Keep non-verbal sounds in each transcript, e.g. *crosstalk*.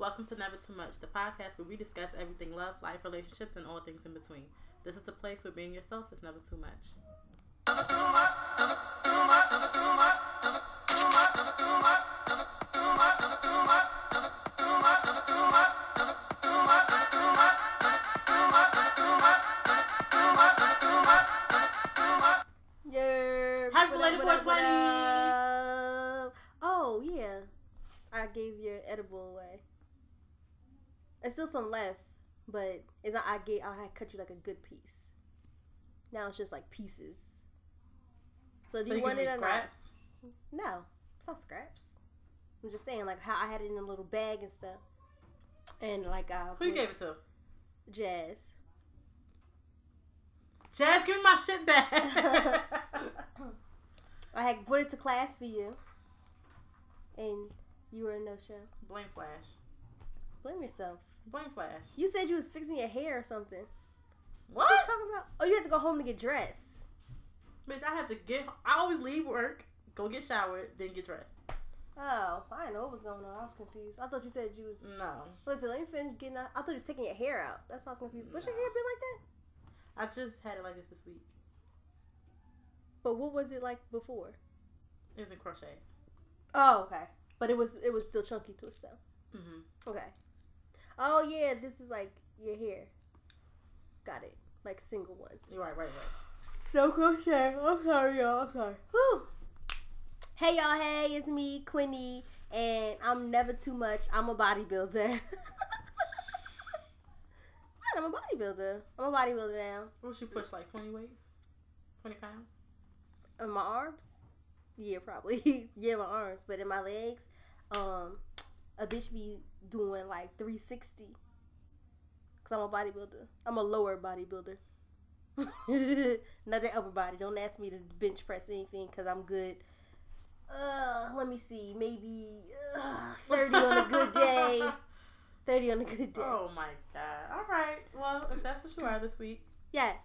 Welcome to Never Too Much, the podcast where we discuss everything love, life, relationships, and all things in between. This is the place where being yourself is never too much. There's still some left, but it's not. I gave. I cut you like a good piece. Now it's just like pieces. So do So you, you want it or scraps? not? No, it's not scraps. I'm just saying like how I had it in a little bag and stuff, and like uh, Who you gave it to? Jazz. Jazz, give me my shit back. *laughs* *laughs* I had put it to class for you, and you were a no show. Blame Flash. Blame yourself. Blame Flash. You said you was fixing your hair or something. What? What you talking about? Oh, you had to go home to get dressed. Bitch, I had to get. I always leave work, go get showered, then get dressed. Oh, I didn't know what was going on. I was confused. I thought you said you was. No, Listen, let me finish getting. Out. I thought you was taking your hair out. That's why I was confused. What's your hair been like that? I just had it like this this week. But what was it like before? It was in crochets. Oh, okay. But it was it was still chunky twist though. Mm-hmm. Okay. Oh yeah, this is like your hair. Got it. Like single ones. You're right, right, right. No crochet. I'm sorry, y'all. I'm sorry. Whew. Hey, y'all. Hey, it's me, Quinny, and I'm never too much. I'm a bodybuilder. *laughs* I'm a bodybuilder. I'm a bodybuilder now. What she push like 20 weights? 20 pounds? In my arms? Yeah, probably. *laughs* yeah, my arms. But in my legs, um, a bitch be doing like 360. Cause I'm a bodybuilder. I'm a lower bodybuilder. *laughs* Not the upper body. Don't ask me to bench press anything because I'm good. Uh, let me see. Maybe uh, 30 on a good day. *laughs* 30 on a good day. Oh my god. All right. Well, if that's what you are this week. Yes.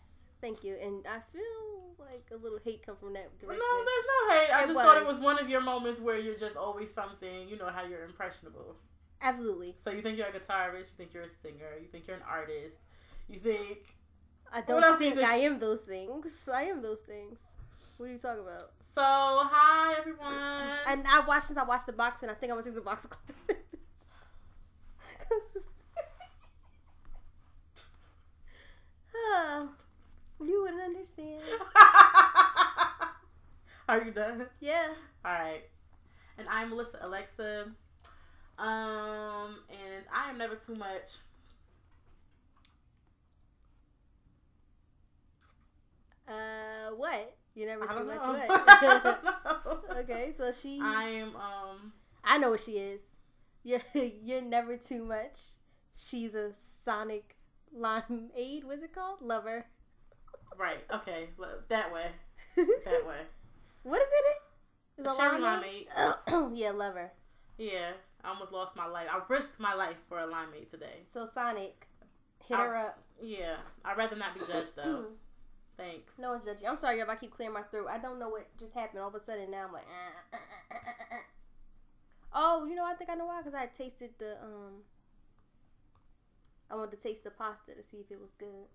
Thank you. And I feel like a little hate come from that No, there's no hate. I It just thought it was. was one of your moments where you're just always something. You know how you're impressionable. Absolutely. So you think you're a guitarist, you think you're a singer, you think you're an artist, you think. I don't you think think- I am those things. I am those things. What are you talking about? So, hi everyone. And I watched since I watched the box and I think I'm gonna take the boxing classes. Ah, *laughs* you wouldn't understand. *laughs* are you done? Yeah. All right. And I'm Melissa Alexa. Um, and I am never too much. Uh, what? You never I too much know. what? *laughs* *laughs* okay, so she. I'm um. I know what she is. You're *laughs* you're never too much. She's a Sonic Lime limeade. What's it called? Lover. Right. Okay. That way. That way. what is it? Is A cherry limeade? *coughs* yeah, lover. Yeah. I almost lost my life. I risked my life for a limeade today. So Sonic, hit I- her up. Yeah. I'd rather not be judged though. *clears throat* Thanks. no one's judging. I'm sorry if I keep clearing my throat. I don't know what just happened. All of a sudden now I'm like. "Uh, uh, uh, uh, uh." Oh, you know I think I know why. Cause I tasted the um. I wanted to taste the pasta to see if it was good.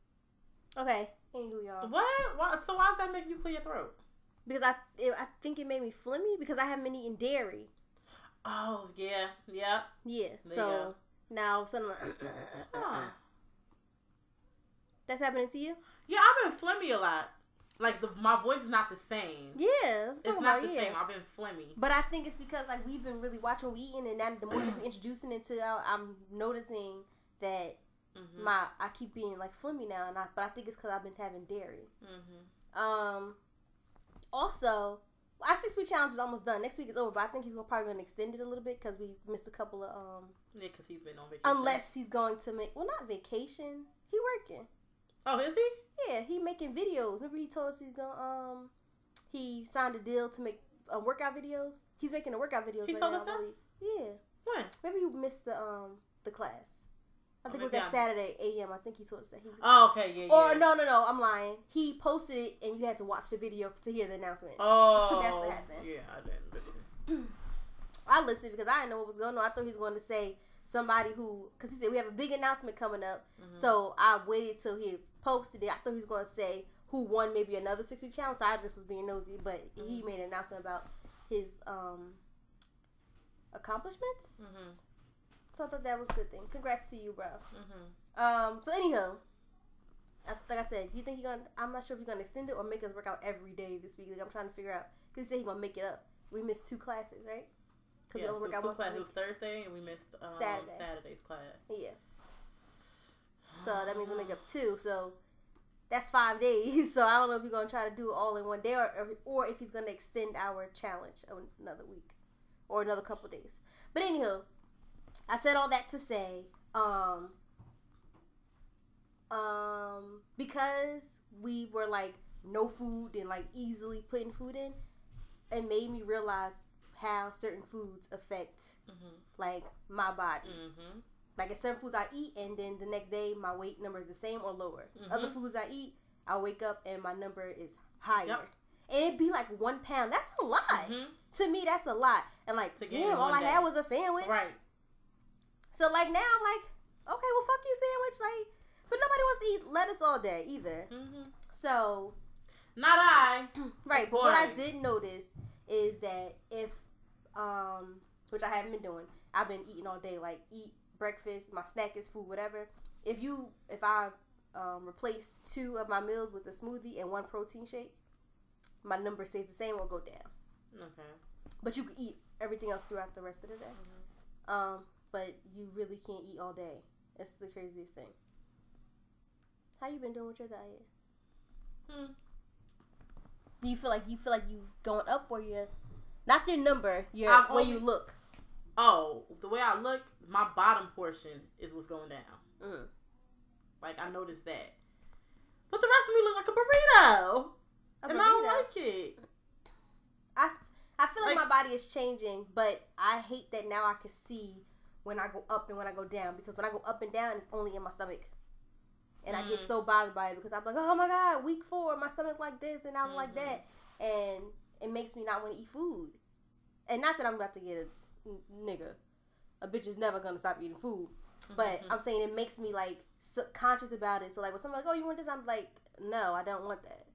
Okay, anywho, y'all. What? What? So why does that make you clear your throat? Because I it, I think it made me flimmy because I haven't been eating dairy. Oh yeah. Yep. Yeah. There you so go. now suddenly Huh. that's happening to you. Yeah, I've been phlegmy a lot. Like the my voice is not the same. Yeah, It's not the about, same. I've been phlegmy. But I think it's because like we've been really watching what we eating, and now the more we're introducing into our, I'm noticing that Mm-hmm. my I keep being like flimmy now, and I but I think it's because I've been having dairy. mm-hmm. Um, also, our six week challenge is almost done. Next week is over, but I think he's probably going to extend it a little bit because we missed a couple of um. Yeah, because he's been on vacation. Unless he's going to make well, not vacation. He working. Oh, is he? Yeah, he making videos. Remember he told us he's going to um. He signed a deal to make uh, workout videos. He's making the workout videos He right told now. us that? Yeah. When? Maybe you missed the um the class. I Oh, think it was that I'm- Saturday AM. I think he told us that he. Oh, okay. Yeah. Or yeah. no, no, no. I'm lying. He posted it, and you had to watch the video to hear the announcement. Oh. *laughs* That's what happened. Yeah, I didn't. really. *clears throat* I listened because I didn't know what was going on. I thought he was going to say somebody who, because he said we have a big announcement coming up. Mhm. So I waited till he posted it. I thought he was going to say who won maybe another six week challenge. So I just was being nosy, but he Mhm. made an announcement about his um accomplishments. Mhm. So I thought that was a good thing. Congrats to you, bro. Mhm. Um. So anyhow, like I said, you think he gonna? I'm not sure if he's gonna extend it or make us work out every day this week. Like I'm trying to figure out because he said he gonna make it up. We missed two classes, right? Because Yeah, we so work two classes. it was Thursday, and we missed um, Saturday. Saturday's class. Yeah. So that means we make up two. So that's five days. *laughs* So I don't know if he's gonna try to do it all in one day or or, or if he's gonna extend our challenge another week or another couple days. But anywho, I said all that to say, um, um, because we were like no food and like easily putting food in, it made me realize how certain foods affect Mhm. like my body. Mhm. Like, it's certain foods I eat, and then the next day my weight number is the same or lower. Mhm. Other foods I eat, I wake up and my number is higher. Yep. And it'd be like one pound. That's a lot. Mhm. To me, that's a lot. And like, damn, all one I day. had was a sandwich. Right. So like now I'm like, okay, well fuck you sandwich. Like, but nobody wants to eat lettuce all day either. Mhm. So Not I. *clears throat* right, but what I did notice is that if, um, which I haven't been doing, I've been eating all day. Like eat breakfast, my snack is food, whatever. If you, if I um, replace two of my meals with a smoothie and one protein shake, my number stays the same or go down. Okay. But you can eat everything else throughout the rest of the day. Mhm. Um, but you really can't eat all day. That's the craziest thing. How you been doing with your diet? Hmm. Do you feel like you feel like you going up or you're not your number, your I've way only- you look? Oh, the way I look, my bottom portion is what's going down. Mm. Like I noticed that. But the rest of me look like a burrito, A and I don't like it. I, I feel like, Like- my body is changing, but I hate that now I can see when I go up and when I go down because when I go up and down, it's only in my stomach. And I get Mm. so bothered by it because I'm like, oh my god, week four, my stomach like this and I'm like Mhm. that, and it makes me not want to eat food. And not that I'm about to get a n- nigga, a bitch is never gonna stop eating food. But Mm-hmm. I'm saying it makes me like subconscious about it. So like when somebody's like, "Oh, you want this?" I'm like, "No, I don't want that."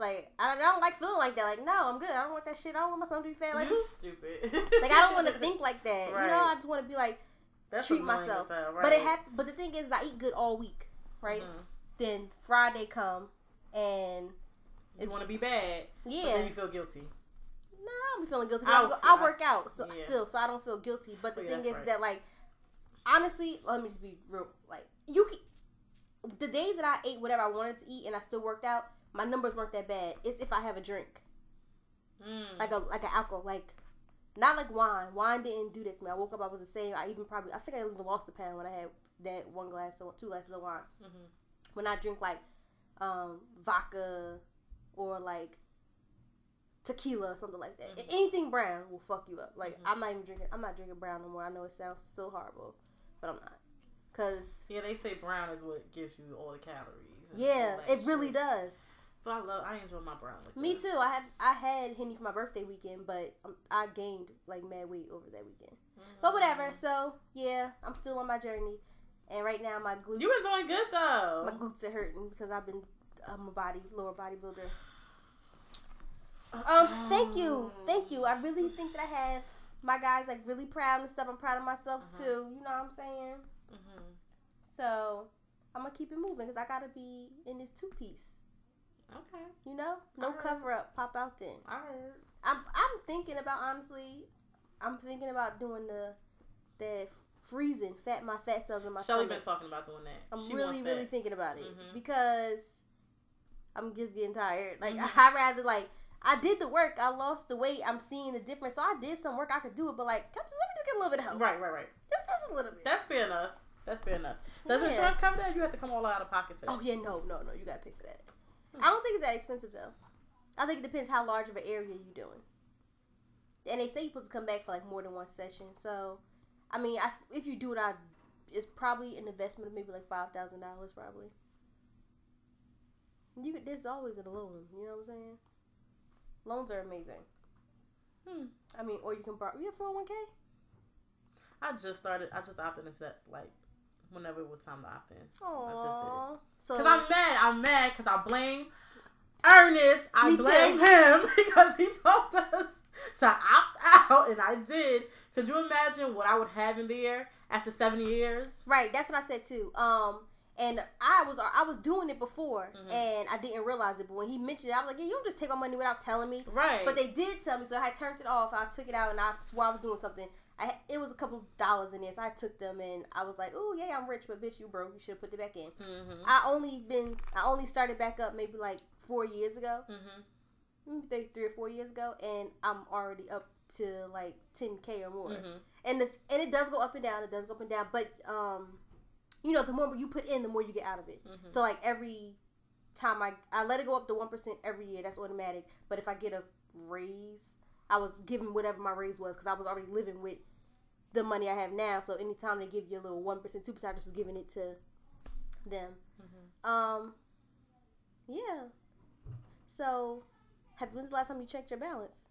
Like I don't, I don't like feeling like that. Like no, I'm good. I don't want that shit. I don't want my son to be fat. Like you stupid. *laughs* Like I don't want to *laughs* think like that. You know, I just want to be like That's treat myself. hell, But it right. hap- But the thing is, I eat good all week, right? Mhm. Then Friday come and You want to be bad, but yeah, then you feel guilty. no, I don't be feeling guilty. I'll I, go, feel- I work out so yeah. still, so I don't feel guilty. But the Oh, yeah, thing is right. that like honestly, let me just be real. Like you, can, the days that I ate whatever I wanted to eat and I still worked out, my numbers weren't that bad. It's if I have a drink, Mm. like a like an alcohol, like not like wine. Wine didn't do that to me. I woke up, I was the same. I even probably, I think I even lost a pound when I had that one glass or two glasses of wine. Mhm. When I drink like um, vodka or like tequila or something like that, Mhm. anything brown will fuck you up. Like Mhm. I'm not even drinking. I'm not drinking brown no more. I know it sounds so horrible, but I'm not. Cause Yeah, they say brown is what gives you all the calories. yeah, it really does. But I love, I enjoy my brown. Me too. I have I had henny for my birthday weekend, but um, I gained like mad weight over that weekend. But whatever. Mm. So yeah, I'm still on my journey, and right now my glutes. You was doing good though. my glutes are hurting because I've been I'm a body lower bodybuilder. Um, thank you, thank you. I really think that I have my guys like really proud and stuff. I'm proud of myself Mhm. too. You know what I'm saying? Mm-hmm. So I'm gonna keep it moving because I gotta be in this two piece. Okay, You know, no cover up. Pop out then. I heard. I'm I'm thinking about honestly. I'm thinking about doing the the freezing fat my fat cells in my Shelly stomach. been talking about doing that. I'm She really, really thinking about it Mhm. because I'm just getting tired. Like Mhm. I rather like I did the work, I lost the weight, I'm seeing the difference. So I did some work, I could do it, but like, can I just, let me just get a little bit of help. Right, right, right. Just, just a little bit. That's fair enough. That's fair enough. Does Yeah. insurance cover that? You have to come all out of pocket for that. Oh yeah, no, no, no, you gotta pay for that. I don't think it's that expensive though. I think it depends how large of an area you're doing. And they say you're supposed to come back for like more than one session. So, I mean, I, if you do it, I it's probably an investment of maybe like five thousand dollars, probably. You could, there's always a loan. You know what I'm saying? Loans are amazing. Hmm. I mean, or you can borrow. You have 401k? I just started. I just opted into that like whenever it was time to opt in. Aww. So Cause I'm mad. I'm mad because I blame Ernest. I blame too. him *laughs* because he told us to opt out, and I did. Could you imagine what I would have in there after seven years? right, that's what I said too. Um, and I was I was doing it before, Mhm. and I didn't realize it. But when he mentioned it, I was like, "Yeah, you don't just take my money without telling me." Right. But they did tell me, so I turned it off. I took it out, and I swore I was doing something. I it was a couple dollars in there, so I took them, and I was like, "Oh yeah, I'm rich, but bitch, you broke. You should have put it back in." Mm-hmm. I only been I only started back up maybe like four years ago, Mm-hmm. maybe three, three or four years ago, and I'm already up to like 10k or more. Mm-hmm. And the and it does go up and down. It does go up and down, but um, you know, the more you put in, the more you get out of it. Mhm. So like every time I I let it go up to one percent every year. That's automatic. But if I get a raise, I was given whatever my raise was because I was already living with the money I have now. So anytime they give you a little one percent, two percent, I just was giving it to them. Mhm. Um, yeah. So, have when's the last time you checked your balance?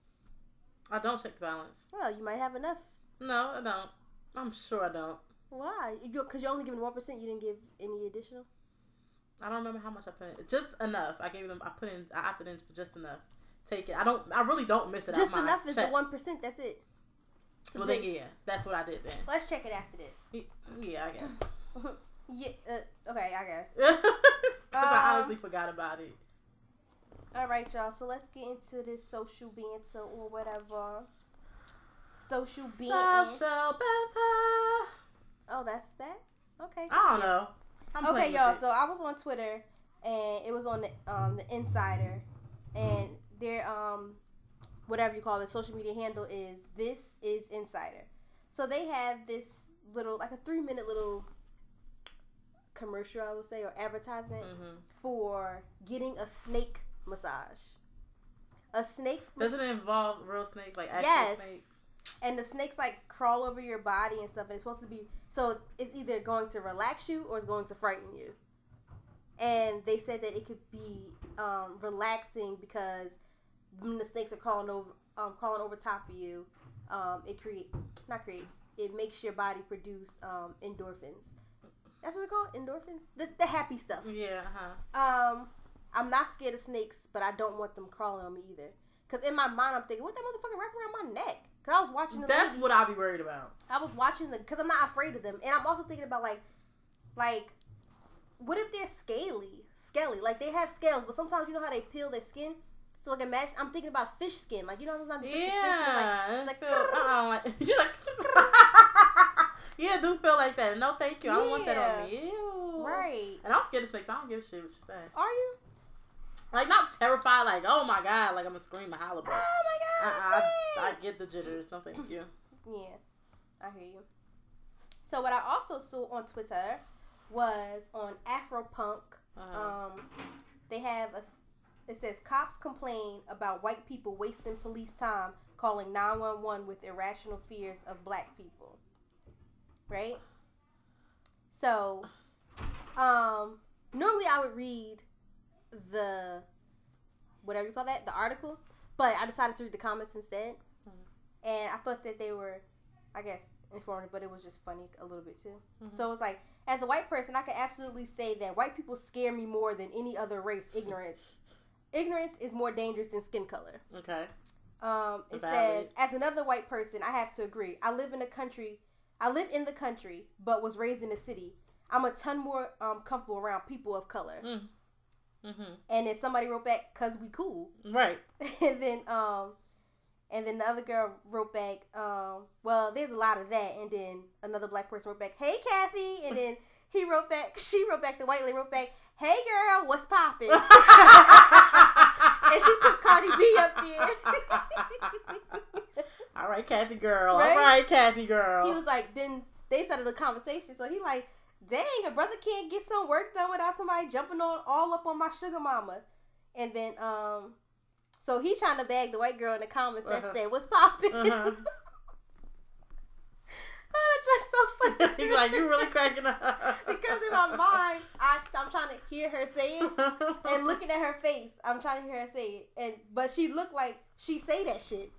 I don't check the balance. Well, you might have enough. No, I don't. I'm sure I don't. Why? Because you're only giving one percent. You didn't give any additional. I don't remember how much I put in. Just enough. I gave them. I put in. I opted in for just enough. Take it. I don't. I really don't miss it. Just enough is the one percent. That's it. Well then, yeah, that's what I did then. Let's check it after this. Yeah, I guess. *laughs* yeah. Uh, okay, I guess. *laughs* Because I Um, honestly forgot about it. All right, y'all. So let's get into this social banter or whatever. Social banter. Social banter. Oh, that's that. Okay. I don't know. I'm okay, y'all. So I was on Twitter, and it was on the um the Insider, and their um whatever you call it social media handle is this is Insider. So they have this little like a three minute little commercial I would say or advertisement Mhm. for getting a snake massage. A snake. mas- Doesn't it involve real snakes, like actual yes. snakes? And the snakes like crawl over your body and stuff, and it's supposed to be so it's either going to relax you or it's going to frighten you. And they said that it could be um, relaxing because when the snakes are crawling over, um, crawling over top of you, um, it create not creates it makes your body produce um, endorphins. That's what it's called, endorphins, the, the happy stuff. Yeah, huh? Um, I'm not scared of snakes, but I don't want them crawling on me either. Cause in my mind, I'm thinking, what that motherfucker wrap around my neck? Cause I was watching That's what I'll be worried about. I was watching the because I'm not afraid of them, and I'm also thinking about like, like, what if they're scaly, scaly? Like they have scales, but sometimes you know how they peel their skin. So like imagine I'm thinking about fish skin, like you know sometimes you touch a fish and, like, Yeah, it's like, uh-uh, like *laughs* you're like, *laughs* yeah, it do feel like that. No, thank you. I don't want that on me. Ew. right? And I'm scared of snakes. I don't give a shit what you say. Are you? Like not terrified. Like oh my god. Like I'm gonna scream and holler. Oh my god! I, I snake! get the jitters. No, thank you. Yeah, I hear you. So what I also saw on Twitter was on Afropunk. Uh, Um, they have a. It says cops complain about white people wasting police time calling nine one one with irrational fears of black people. Right. So, um, normally I would read the whatever you call that the article, but I decided to read the comments instead, and I thought that they were, I guess, informative, but it was just funny a little bit too. Mhm. So it's like, as a white person, I can absolutely say that white people scare me more than any other race. Ignorance, ignorance is more dangerous than skin color. okay. Um, it Valid. says, as another white person, I have to agree. I live in a country, I live in the country, but was raised in the city. I'm a ton more um, comfortable around people of color. Mm. Mm-hmm. And then somebody wrote back, "Cause we cool." Right. *laughs* and then um, and then the other girl wrote back, um, "Well, there's a lot of that." And then another black person wrote back, "Hey, Kathy." And then he wrote back, *laughs* she wrote back, the white lady wrote back, "Hey, girl, what's poppin'?" *laughs* and she put Cardi B up there. *laughs* All right, Kathy girl. Right? All right, Kathy girl. he was like, then they started the conversation. So he like, dang, a brother can't get some work done without somebody jumping on all up on my sugar mama. And then um, so he trying to bag the white girl in the comments that Uh-huh. said, "What's popping?" Uh-huh. Oh, that's just so funny. *laughs* He's like, you're really cracking up. because in my mind, I I'm trying to hear her say it. And looking at her face, I'm trying to hear her say it, and but she looked like she say that shit.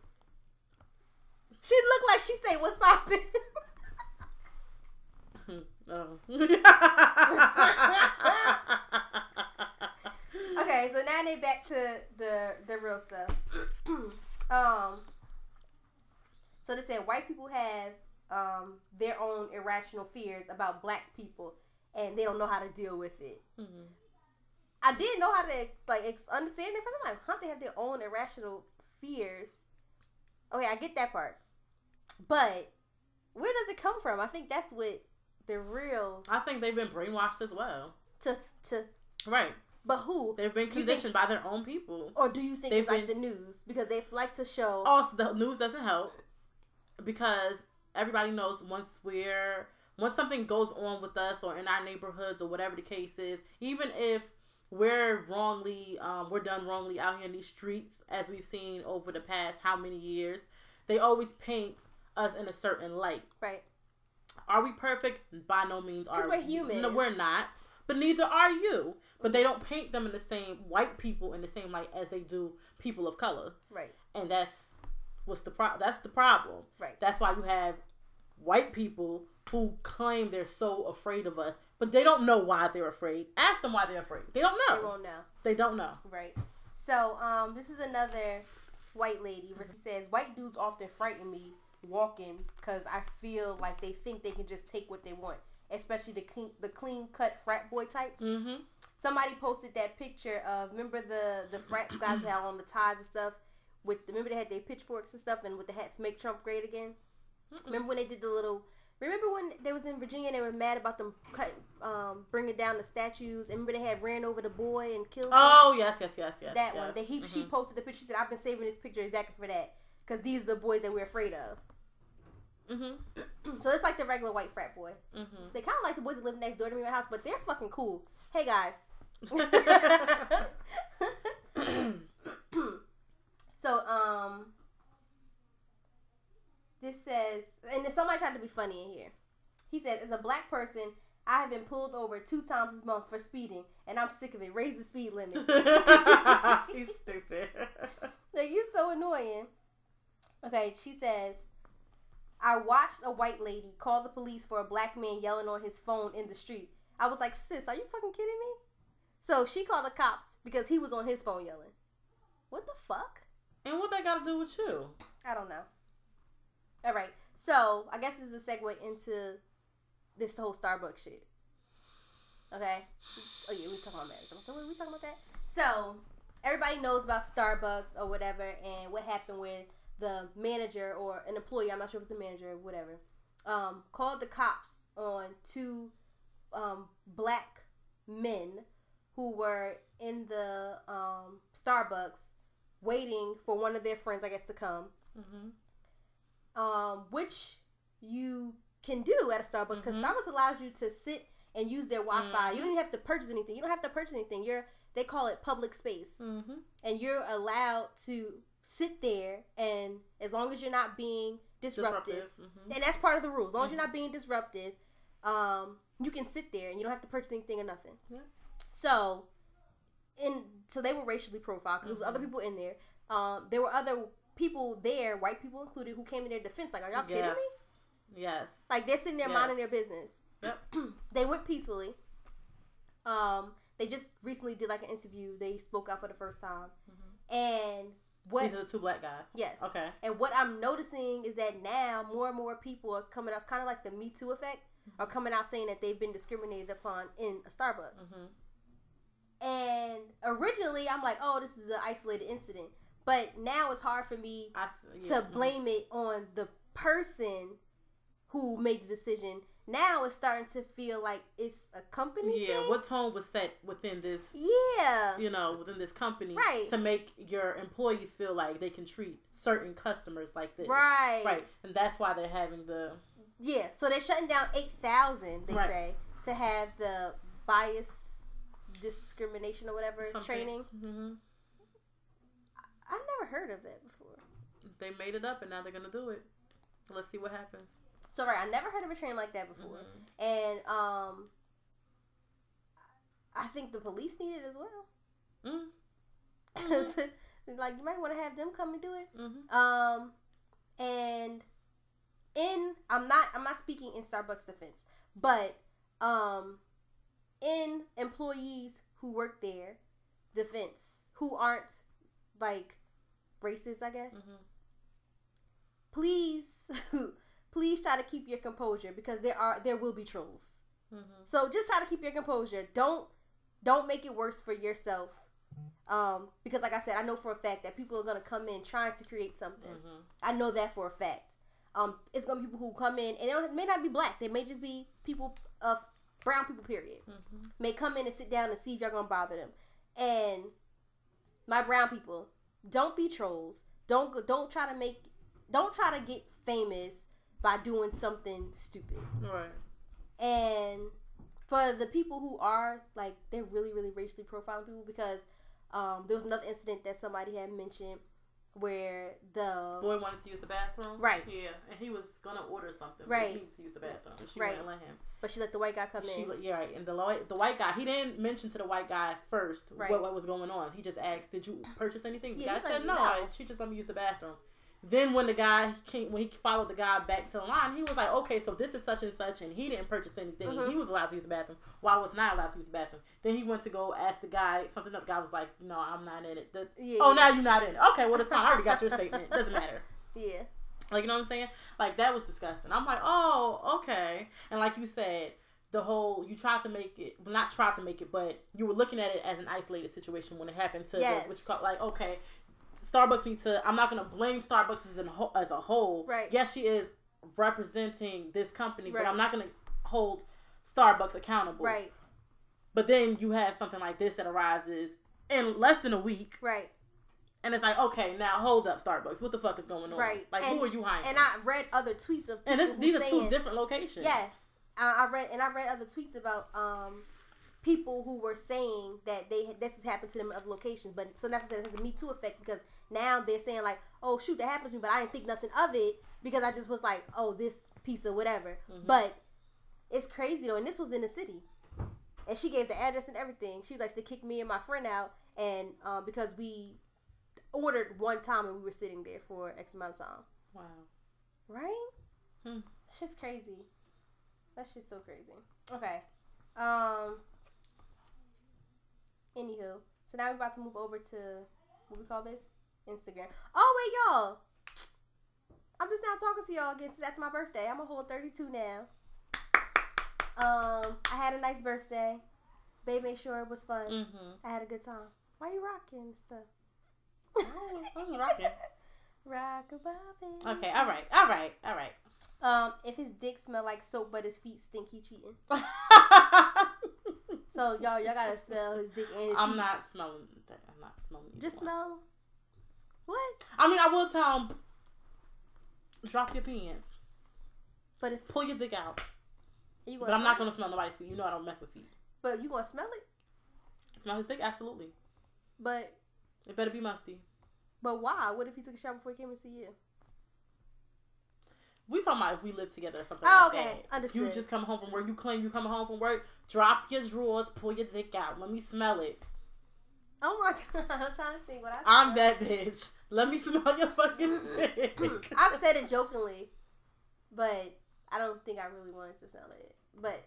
She looked like she say, "What's poppin'?" *laughs* oh. *laughs* okay, so now they back to the the real stuff. *clears throat* um, so they said white people have um their own irrational fears about black people, and they don't know how to deal with it. Mhm. I didn't know how to like ex- understand it. I'm like, huh? They have their own irrational fears. Okay, I get that part, but where does it come from? I think that's what the real I think they've been brainwashed as well. to to. Right. But who? They've been You think- conditioned by their own people. Or do you think They've it's like been- the news because they like to show? Also, the news doesn't help because everybody knows once we're once something goes on with us or in our neighborhoods or whatever the case is, even if we're wrongly um, we're done wrongly out here in these streets, as we've seen over the past how many years, they always paint us in a certain light. Right. Are we perfect? By no means are we're human. No, we're not. But neither are you. But they don't paint them in the same white people in the same light as they do people of color Right. and that's what's the pro- that's the problem Right. that's why you have white people who claim they're so afraid of us but they don't know why they're afraid ask them why they're afraid they don't know. They won't know. they don't know Right. So, um, this is another white lady where she says, "White dudes often frighten me walking because I feel like they think they can just take what they want, especially the clean, the clean cut frat boy types." mm-hmm Somebody posted that picture of remember the the frat guys who had on the ties and stuff with the, remember they had their pitchforks and stuff and with the hats make Trump great again. Remember when they did the little? Remember when they was in Virginia and they were mad about them cut, um, bringing down the statues? And remember they had ran over the boy and killed him? oh yes yes yes yes that yes. one. That he she Mhm. posted the picture. She said, "I've been saving this picture exactly for that because these are the boys that we're afraid of." Mhm. *clears throat* So it's like the regular white frat boy. Mhm. They kind of like the boys that live next door to me in my house, but they're fucking cool. Hey guys. *laughs* *laughs* so um, this says, and somebody tried to be funny in here. He said, "As a black person, I have been pulled over two times this month for speeding, and I'm sick of it. Raise the speed limit." *laughs* he's stupid *laughs* Like you're so annoying. Okay, she says, I watched a white lady call the police for a black man yelling on his phone in the street. I was like, sis, are you fucking kidding me? So she called the cops because he was on his phone yelling. What the fuck? And what that got to do with you I don't know. All right, so I guess this is a segue into this whole Starbucks shit. Okay. Oh yeah, we talking about marriage. So we talking about that. So everybody knows about Starbucks or whatever, and what happened with the manager or an employee. I'm not sure if it's the manager or whatever. Um, called the cops on two um, black men who were in the um, Starbucks waiting for one of their friends, I guess, to come mm-hmm. um, which you can do at a Starbucks because Mhm. Starbucks allows you to sit and use their Wi-Fi. Mhm. You don't even have to purchase anything. You don't have to purchase anything. You're they call it public space, Mm-hmm. and you're allowed to sit there and as long as you're not being disruptive, Mm-hmm. and that's part of the rules. As long as you're not being disruptive, um, you can sit there and you don't have to purchase anything or nothing. Yeah. So, and so they were racially profiled because there was other Mhm. people in there. Um, there were other people there, white people included, who came in their defense. Like, are y'all kidding me? Yes. Like they're sitting there Yes. minding their business. Yep. *clears throat* they went peacefully. Um, they just recently did like an interview. They spoke out for the first time, and what? These are the two black guys. Yes. Okay. And what I'm noticing is that now more and more people are coming out, it's kind of like the Me Too effect, are coming out saying that they've been discriminated upon in a Starbucks. Mm-hmm. And originally, I'm like, oh, this is an isolated incident. But now it's hard for me I, to yeah, mhm. blame it on the person who made the decision. Now it's starting to feel like it's a company. Yeah, thing. what tone was set within this, Yeah. you know, within this company, Right. to make your employees feel like they can treat certain customers like this, Right. Right, and that's why they're having the Yeah. So they're shutting down eight thousand. They Right. say to have the bias discrimination or whatever something. training. hmm I've never heard of that before. They made it up, and now they're gonna do it. Let's see what happens. So right, I never heard of a training like that before. Mhm. And um, I think the police need it as well. Mm. 'Cause, *laughs* like you might want to have them come and do it. Mhm. Um, and in I'm not I'm not speaking in Starbucks defense, but um in employees who work there defense who aren't like racist, I guess. Mhm. Please *laughs* please try to keep your composure because there are there will be trolls. Mhm. So just try to keep your composure. Don't don't make it worse for yourself. Um, because like I said, I know for a fact that people are gonna come in trying to create something. Mhm. I know that for a fact. Um, it's gonna be people who come in and it may not be black. They may just be people of brown people. Period. Mhm. May come in and sit down and see if y'all gonna bother them. And my brown people, don't be trolls. Don't go- don't try to make don't try to get famous by doing something stupid. Right. And for the people who are like they're really really racially profiling people because um, there was another incident that somebody had mentioned where the Boy wanted to use the bathroom. Right. Yeah, and he was gonna order something. but Right. He needed to use the bathroom, and she Right. wouldn't let him. But she let the white guy come She, in. yeah, right. And the white, the white guy, he didn't mention to the white guy first Right. what, what was going on. He just asked, "Did you purchase anything?" The Yeah, guy said, like, "No, "No." She just let me use the bathroom." Then when the guy came, when he followed the guy back to the line, he was like, "Okay, so this is such and such," and he didn't purchase anything. Mhm. He was allowed to use the bathroom. While I was not allowed to use the bathroom. Then he went to go ask the guy something. The guy was like, "No, I'm not in it." The, Yeah, oh, yeah. now you're not in it. Okay, well, it's fine. I already got your statement. Doesn't matter. *laughs* Yeah. Like you know what I'm saying? Like that was disgusting. I'm like, oh, okay. And like you said, the whole you tried to make it, well, not try to make it, but you were looking at it as an isolated situation when it happened to Yes. the, what you call like, okay, Starbucks needs to. I'm not gonna blame Starbucks as a whole. As a whole. Right. Yes, she is representing this company, Right. but I'm not gonna hold Starbucks accountable. Right. But then you have something like this that arises in less than a week, Right. And it's like, okay, now hold up, Starbucks. What the fuck is going on? Right. Like, And- who are you hiring? And I read other tweets of people And this, these are saying, two different locations. Yes, I, I read and I read other tweets about um people who were saying that they this has happened to them in other locations, but so it has a Me Too effect because now they're saying like, oh shoot, that happened to me, but I didn't think nothing of it because I just was like, oh this piece of whatever. Mhm. But it's crazy though, and this was in the city, and she gave the address and everything. She was like, to kick me and my friend out, and um, because we ordered one time and we were sitting there for X amount of time. Wow. Right? Hmm. That's just crazy. That's just so crazy. Okay. Um. Anywho, so now we're about to move over to what we call this Instagram. Oh wait, y'all. I'm just now talking to y'all again since after my birthday. I'm a whole 32 now. Um, I had a nice birthday. Babe made sure it was fun. Mm-hmm. I had a good time. Why you rocking stuff? Oh, I was rocking. *laughs* Rock a. Okay, all right, all right, all right. Um, if his dick smell like soap but his feet stink, he cheating. *laughs* So y'all, y'all gotta smell his dick and his I'm feet. not smelling that. I'm not smelling. Just one. smell. What? I mean, I will tell him, drop your pants, But if pull your dick out. you But I'm not gonna smell nobody's feet. You know I don't mess with feet. But you gonna smell it? Smell his dick, absolutely. But It better be musty. but why? What if he took a shower before he came to see you? We talking about if we live together or something Oh, like okay. that. Understood. You just come home from work. You claim you coming home from work. Drop your drawers. Pull your dick out. Let me smell it. Oh my *laughs* god! I'm trying to think what I. I'm that bitch. Let me smell your fucking *laughs* dick. I've said it jokingly, but I don't think I really wanted to smell it. But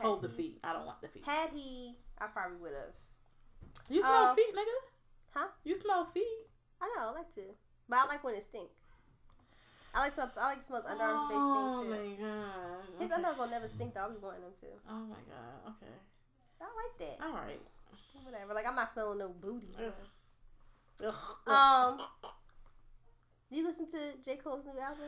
Hold the feet. I don't want the feet. Had he, I probably would have. You smell Um, feet, nigga? Huh? You smell feet? I know. I like to, but I like when it stink. I like to. I like to smell his underarms. oh They stink too. my god. His Okay. underarms will never stink though. I'll be wanting them to. Oh my god. Okay. I like that. All right. Whatever. Like I'm not smelling no booty. Ugh. Ugh. Um, do you listen to J Cole's new album?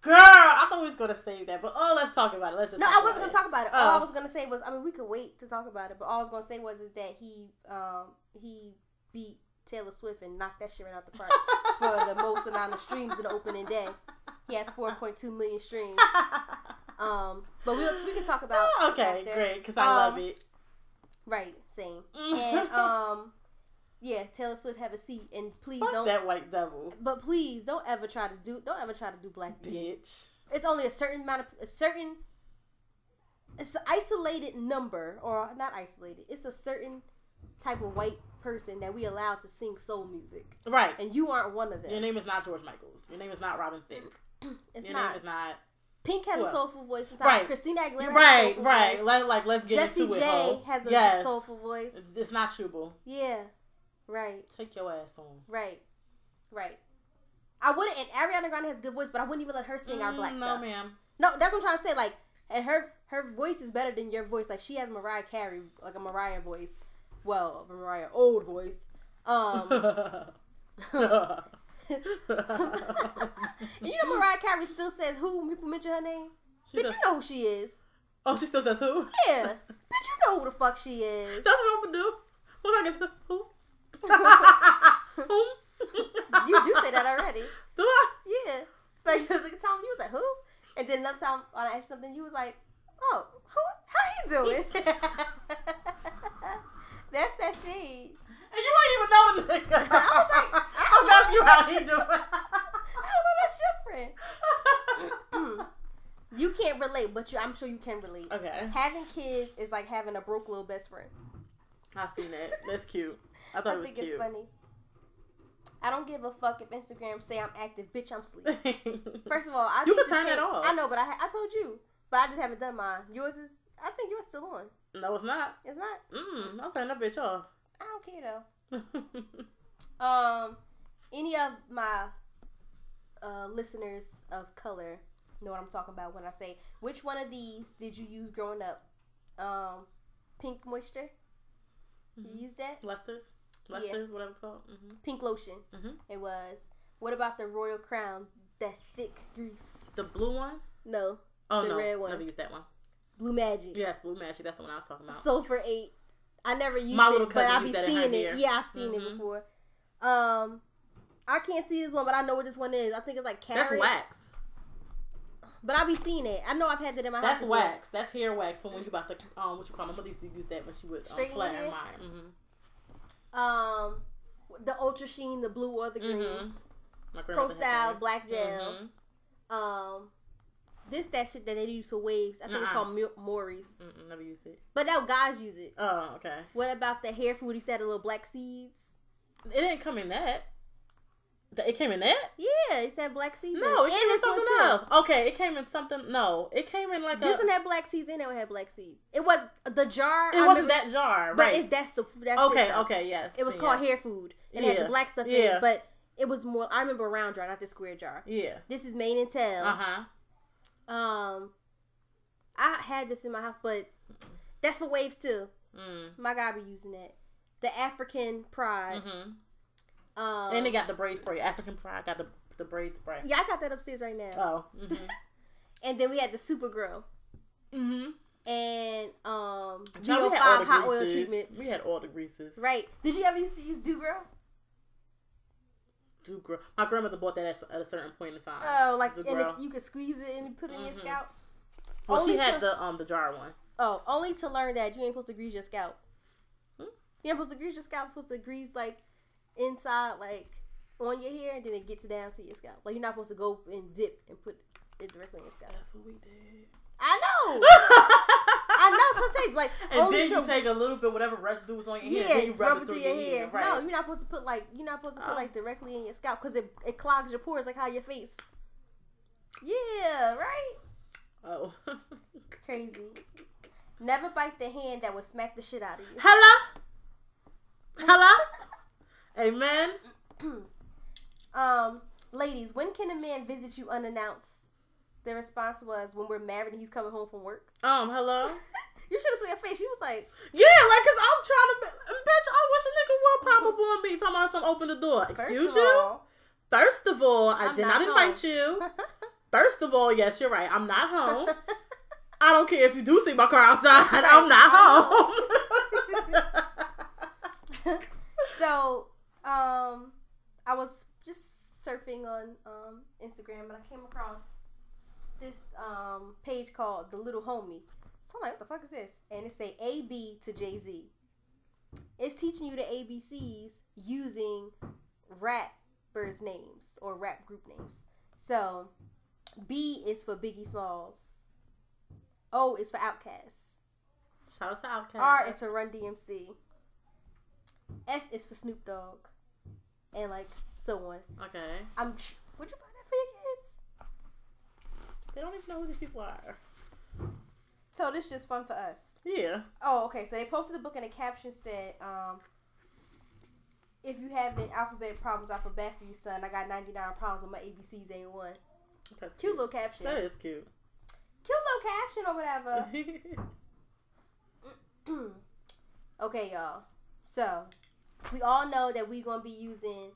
Girl, I thought we was gonna save that, but oh, let's talk about it. Let's just. No, I wasn't gonna talk about it. All Oh. I was gonna say was, I mean, we could wait to talk about it, but all I was gonna say was is that he, um, he beat Taylor Swift and knocked that shit right out the park for the most amount of streams in the opening day. He has 4.2 million streams. *laughs* Um, but we'll we can talk about okay, after. great, because I love Um, it. Right, same. *laughs* And um, yeah, Taylor Swift have a seat, and please Fuck don't. that white devil, But please don't ever try to do. Don't ever try to do black people. bitch. It's only a certain amount of a certain. It's an isolated number, or not isolated. It's a certain type of white person that we allow to sing soul music, Right. and you aren't one of them. Your name is not George Michaels. Your name is not Robin Thicke. *clears throat* It's Your not. name is not. Pink has a soulful voice sometimes. Right. Christina Aguilera Right, right. voice. Let, like, let's get Jessie into J it. ho. has a yes. soulful voice. It's, it's not Chubel. Yeah. Right. Take your ass on. Right. Right. I wouldn't. And Ariana Grande has a good voice, but I wouldn't even let her sing our black Mm, no, stuff. ma'am. No, that's what I'm trying to say. Like, and her her voice is better than your voice. Like, she has Mariah Carey, like a Mariah voice. Well, Mariah old voice. Um, *laughs* you know, Mariah Carey still says who when people mention her name. She Bitch, does- you know who she is. oh, she still says who? Yeah, *laughs* bitch, you know who the fuck she is. That's what I'm gonna do. What I get *laughs* who? You do say that already. Do I? Yeah. Like the time you was like, who? And then another time when I asked you something, you was like, oh, who? How you doing? That's that shade. And you ain't even know the nigga. I was like, *laughs* I I'm don't asking you how that he shit. doing. I don't know that's your friend. *laughs* you can't relate, but you, I'm sure you can relate. okay. Having kids is like having a broke little best friend. I've seen it. That's cute. I thought I it was think cute. it's funny. I don't give a fuck if Instagram say I'm active, bitch. I'm sleep. *laughs* First of all, I You can turn it change- off. I know, but I I told you, but I just haven't done mine. Yours is. I think yours still on. no, it's not. It's not. Mm, I'll turn that bitch off. I don't care though. *laughs* Um, any of my uh, listeners of color know what I'm talking about when I say which one of these did you use growing up? Um, pink moisture. You used that? Luster's? Yeah. Luster's, whatever it's called. hmm Pink lotion. Mhm. It was. What about the Royal Crown? That thick grease. The blue one? No, Oh, The no. red one. Never used that one. Blue Magic. Yes, Blue Magic. That's the one I was talking about. Sulfur eight. I never used My it, little but I be used that in her seeing it. hair. Yeah, I've seen Mhm. it before. Um, I can't see this one, but I know what this one is. I think it's like carrot. That's wax. But I be seeing it. I know I've had that in my house. That's before. wax. That's hair wax from when you about to um what you call my mother used to use that when she would um, flatten mine. Mm-hmm. Um, the Ultra Sheen, the blue or the green. Mm-hmm. My Pro Style. Black Gel. Mhm. Um, this that shit that they use for waves. I think it's Nuh-uh. called Mil- Murray's. Mm-mm, never used it. But now guys use it. Oh, okay. What about the hair food? You said the little black seeds. It didn't come in that. It came in that? Yeah, it said black seeds. No, it it. came in something else. Okay, it came in something. No, it came in like This a. one had black seeds in it. It had black seeds. It was the jar. It I wasn't remember- that jar, but right? it's that's the that's okay, it, okay, yes. It was Yeah. called hair food. It had the black stuff in it, but it was more. I remember a round jar, not the square jar. Yeah. This is Mane and Tail. Uh huh. Um, I had this in my house, but that's for waves too. Mm. My guy be using that. The African Pride. hmm Um, and they got the braid spray. African Pride got the the braid spray. yeah, I got that upstairs right now. Oh. *laughs* Mm-hmm. And then we had the Supergirl mm-hmm. and um Now, we VO5 had all the hot oil greases. treatments. We had all the greases. right. Did you ever used to use Doo Gro? Doo Gro. My grandmother bought that at, at a certain point in time. Oh, like the and it, you could squeeze it and put it in your Mhm. scalp. well, she had to- the um the jar one. Oh, only to learn that you ain't supposed to grease your scalp. Hmm? You ain't supposed to grease your scalp. You're supposed to grease like inside, like on your hair, and then it gets down to your scalp. Like you're not supposed to go and dip and put it directly in your scalp. That's what we did. I know. *laughs* I know. So say like *laughs* and only then to you take a little bit whatever residue was on your yeah, hair, then you rub, rub it it through your hair. Right. No, you're not supposed to put like you're not supposed to put Oh. like directly in your scalp because it it clogs your pores like how your face. Yeah, right. oh. Crazy. Never bite the hand that would smack the shit out of you. Hello. Hello. Amen. *clears throat* Um, ladies, when can a man visit you unannounced? The response was when we're married and he's coming home from work. Um. Hello. *laughs* you should have seen her face. She was like, Yeah, like, cause I'm trying to, bitch. I wish a nigga would pop up on me. Talking about some open the door. Excuse you. all, First of all, I I'm did not not, invite you. *laughs* First of all, yes, you're right. I'm not home. I don't care if you do see my car outside. I'm not home. *laughs* so, um, I was just surfing on um Instagram and I came across this um page called The Little Homie. So I'm like, what the fuck is this? And it say A B to Jay Z. It's teaching you the ABCs using rappers' names or rap group names. So B is for Biggie Smalls. O is for Outkast. Shout out to Outkast. R is for Run DMC. S is for Snoop Dogg. And like so on. okay. I'm would you buy that for your kids? They don't even know who these people are. So this is just fun for us. Yeah. Oh, okay. So they posted the book and the caption said, um, if you having alphabet problems, I feel bad for you, son. I got 99 problems with my ABCs ain't one. That's Cute little caption. That is cute. Cute little caption or whatever. *laughs* *clears throat* okay, y'all. So we all know that we're gonna be using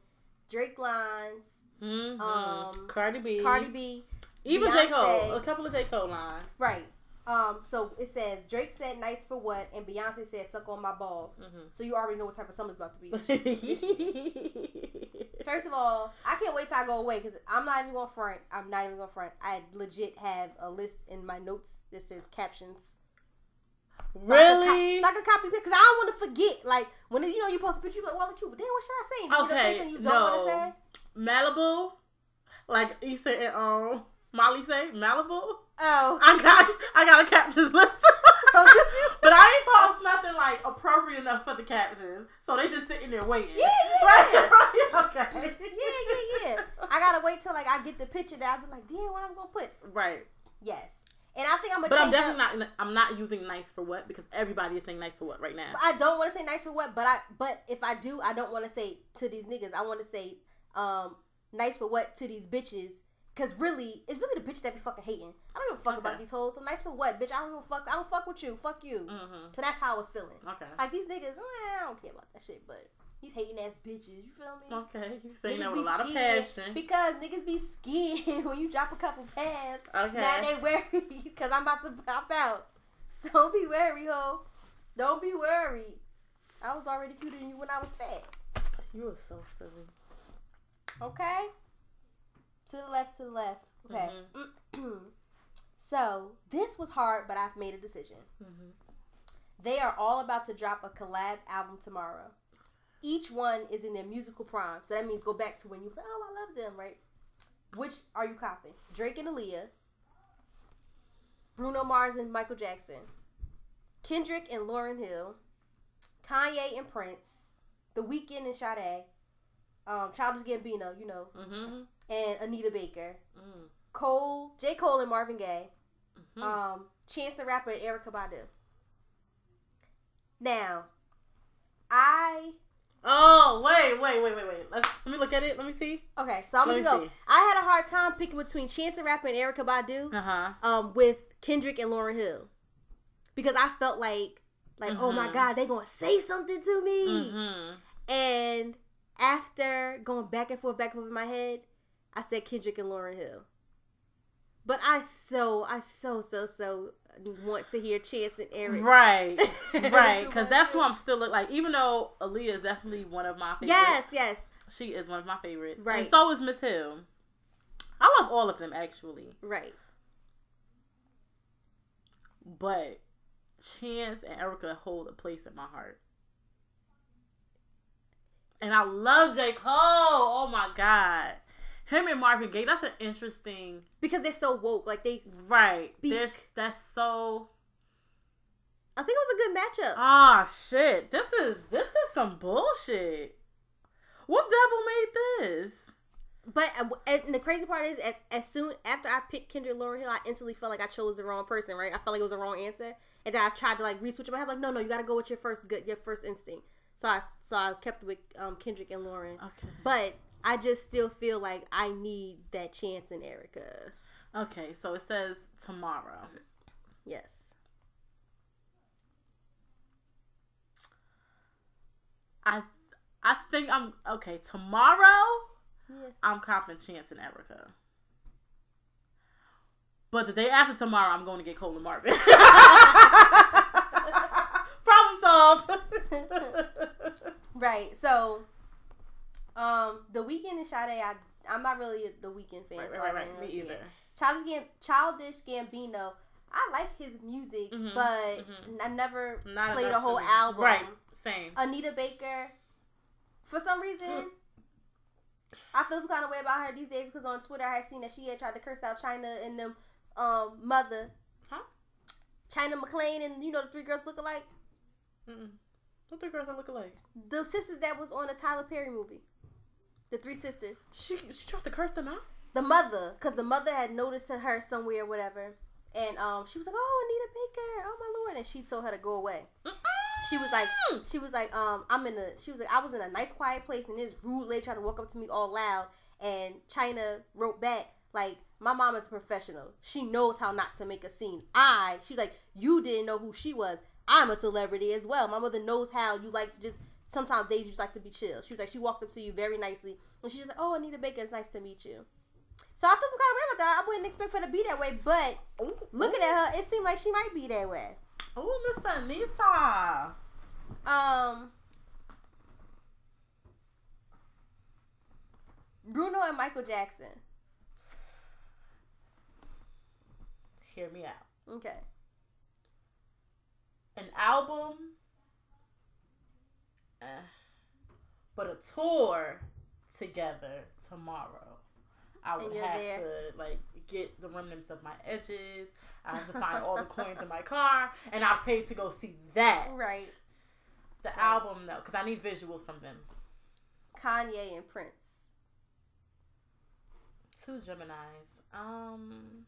Drake lines, mm-hmm. Um, Cardi B. Cardi B, Even J. Cole. A couple of J. Cole lines. right? Um, so it says Drake said "nice for what" and Beyonce said "suck on my balls." Mm-hmm. So you already know what type of summer's about to be. *laughs* *laughs* First of all, I can't wait till I go away because I'm not even going to front. I'm not even going to front. I legit have a list in my notes that says captions. So really? I co- so I could copy because I don't want to forget. Like when you know you post a picture, you're like, "Well, look, you, damn, what should I say?" And you Okay, you don't want no. to say. Malibu? Like you said, um, Molly say Malibu? Oh, I got I got a captions *laughs* list. but I ain't post nothing like appropriate enough for the captions. So they just sitting there waiting. Yeah, yeah. *laughs* Right, right, okay. yeah, yeah, yeah. I gotta wait till like I get the picture that I'll be like, damn, what I'm gonna put? Right. Yes, and I think I'm gonna. But I'm definitely up- not I'm not using nice for what because everybody is saying nice for what right now. I don't want to say nice for what, but I but if I do, I don't want to say to these niggas. I want to say um nice for what to these bitches. Cause really, it's really the bitch that be fucking hating. I don't give a fuck about these hoes. So nice for what, bitch? I don't give a fuck. I don't fuck with you. Fuck you. Mm-hmm. So that's how I was feeling. Okay. Like these niggas, eh, I don't care about that shit. But these hating ass bitches, you feel me? Okay. You saying that with a lot of passion. Because niggas be scared *laughs* when you drop a couple pads. Okay. Now they worried because *laughs* I'm about to pop out. Don't be worried, ho. Don't be worried. I was already cuter than you when I was fat. You were so silly. Okay? To the left, to the left. Okay. *clears throat* so, this was hard, but I've made a decision. Mm-hmm. They are all about to drop a collab album tomorrow. Each one is in their musical prime. So that means go back to when you was like, oh, I love them, right? Which are you copying? Drake and Aaliyah, Bruno Mars and Michael Jackson, Kendrick and Lauryn Hill, Kanye and Prince, The Weeknd and Sade, um, Childish Gambino, you know, Mm-hmm. And Anita Baker, Mm. Cole, J. Cole and Marvin Gaye, Mhm. um, Chance the Rapper and Erykah Badu. Now, I Oh wait, wait, wait, wait, wait. Let's, let me look at it. Let me see. okay, so I'm Let gonna go. see. I had a hard time picking between Chance the Rapper and Erykah Badu, Uh huh. um, with Kendrick and Lauryn Hill, because I felt like, like, oh my Mhm. god, they're gonna say something to me. Mm-hmm. And after going back and forth, back and forth in my head, I said Kendrick and Lauryn Hill. But I so, I so, so, so want to hear Chance and Eric. Right, *laughs* right. Because that's who I'm still like. Even though Aaliyah is definitely one of my favorites. Yes, yes, she is one of my favorites. Right. And so is Miss Hill. I love all of them actually, right. but Chance and Erykah hold a place in my heart. And I love J. Cole. Oh my god. Him and Marvin Gaye, that's an interesting Because they're so woke. Like they, right. Speak. There's that's so I think it was a good matchup. Ah shit. This is this is some bullshit. What devil made this? But uh, and the crazy part is, as, as soon after I picked Kendrick Lauryn Hill, I instantly felt like I chose the wrong person. Right? I felt like it was the wrong answer, and then I tried to like re-switch my head. Like, no, no, you got to go with your first good, your first instinct. So I so I kept with um, Kendrick and Lauryn, Okay. but I just still feel like I need that chance in Erykah. Okay, so it says tomorrow. Yes. I I think I'm okay. Tomorrow, Yeah. I'm confident Chance and Erykah. But the day after tomorrow, I'm going to get Cole and Marvin. *laughs* *laughs* Problem solved. Right. So, um, the Weeknd and Sade, I I'm not really a, the Weeknd fan. right, so right, I right, Me either. Childish Gam- Childish Gambino. I like his music, Mhm, but mhm. I never Not played a whole album. Right. Same. Anita Baker, for some reason, *laughs* I feel some kind of way about her these days because on Twitter I had seen that she had tried to curse out China and them um mother, Huh? China McClain and you know the three girls look alike, Mm-mm. What the girls that look alike? the sisters that was on the Tyler Perry movie, the three sisters. She she tried to curse them out. the mother, because the mother had noticed her somewhere, or whatever, and um, she was like, "Oh, Anita Baker, oh my lord," and she told her to go away. She was like, she was like, um, I'm in a, she was like, I was in a nice quiet place, and this rude lady tried to walk up to me all loud, and China wrote back like, my mom is a professional. She knows how not to make a scene. I, she's like, you didn't know who she was. I'm a celebrity as well. My mother knows how you like to just sometimes days you just like to be chill. She was like, she walked up to you very nicely, and she was like, oh, Anita Baker, it's nice to meet you. So I feel some kind of way about that. I wouldn't expect her to be that way, but Ooh, looking at her, it seemed like she might be that way. Oh, Miss Anita. Um, Bruno and Michael Jackson. Hear me out. Okay. An album, *sighs* but a tour together tomorrow. I would have there. to like get the remnants of my edges. I have to find all the coins in my car, and I paid to go see that. Right. The Right. album though, because I need visuals from them. Kanye and Prince. Two Gemini's. Um,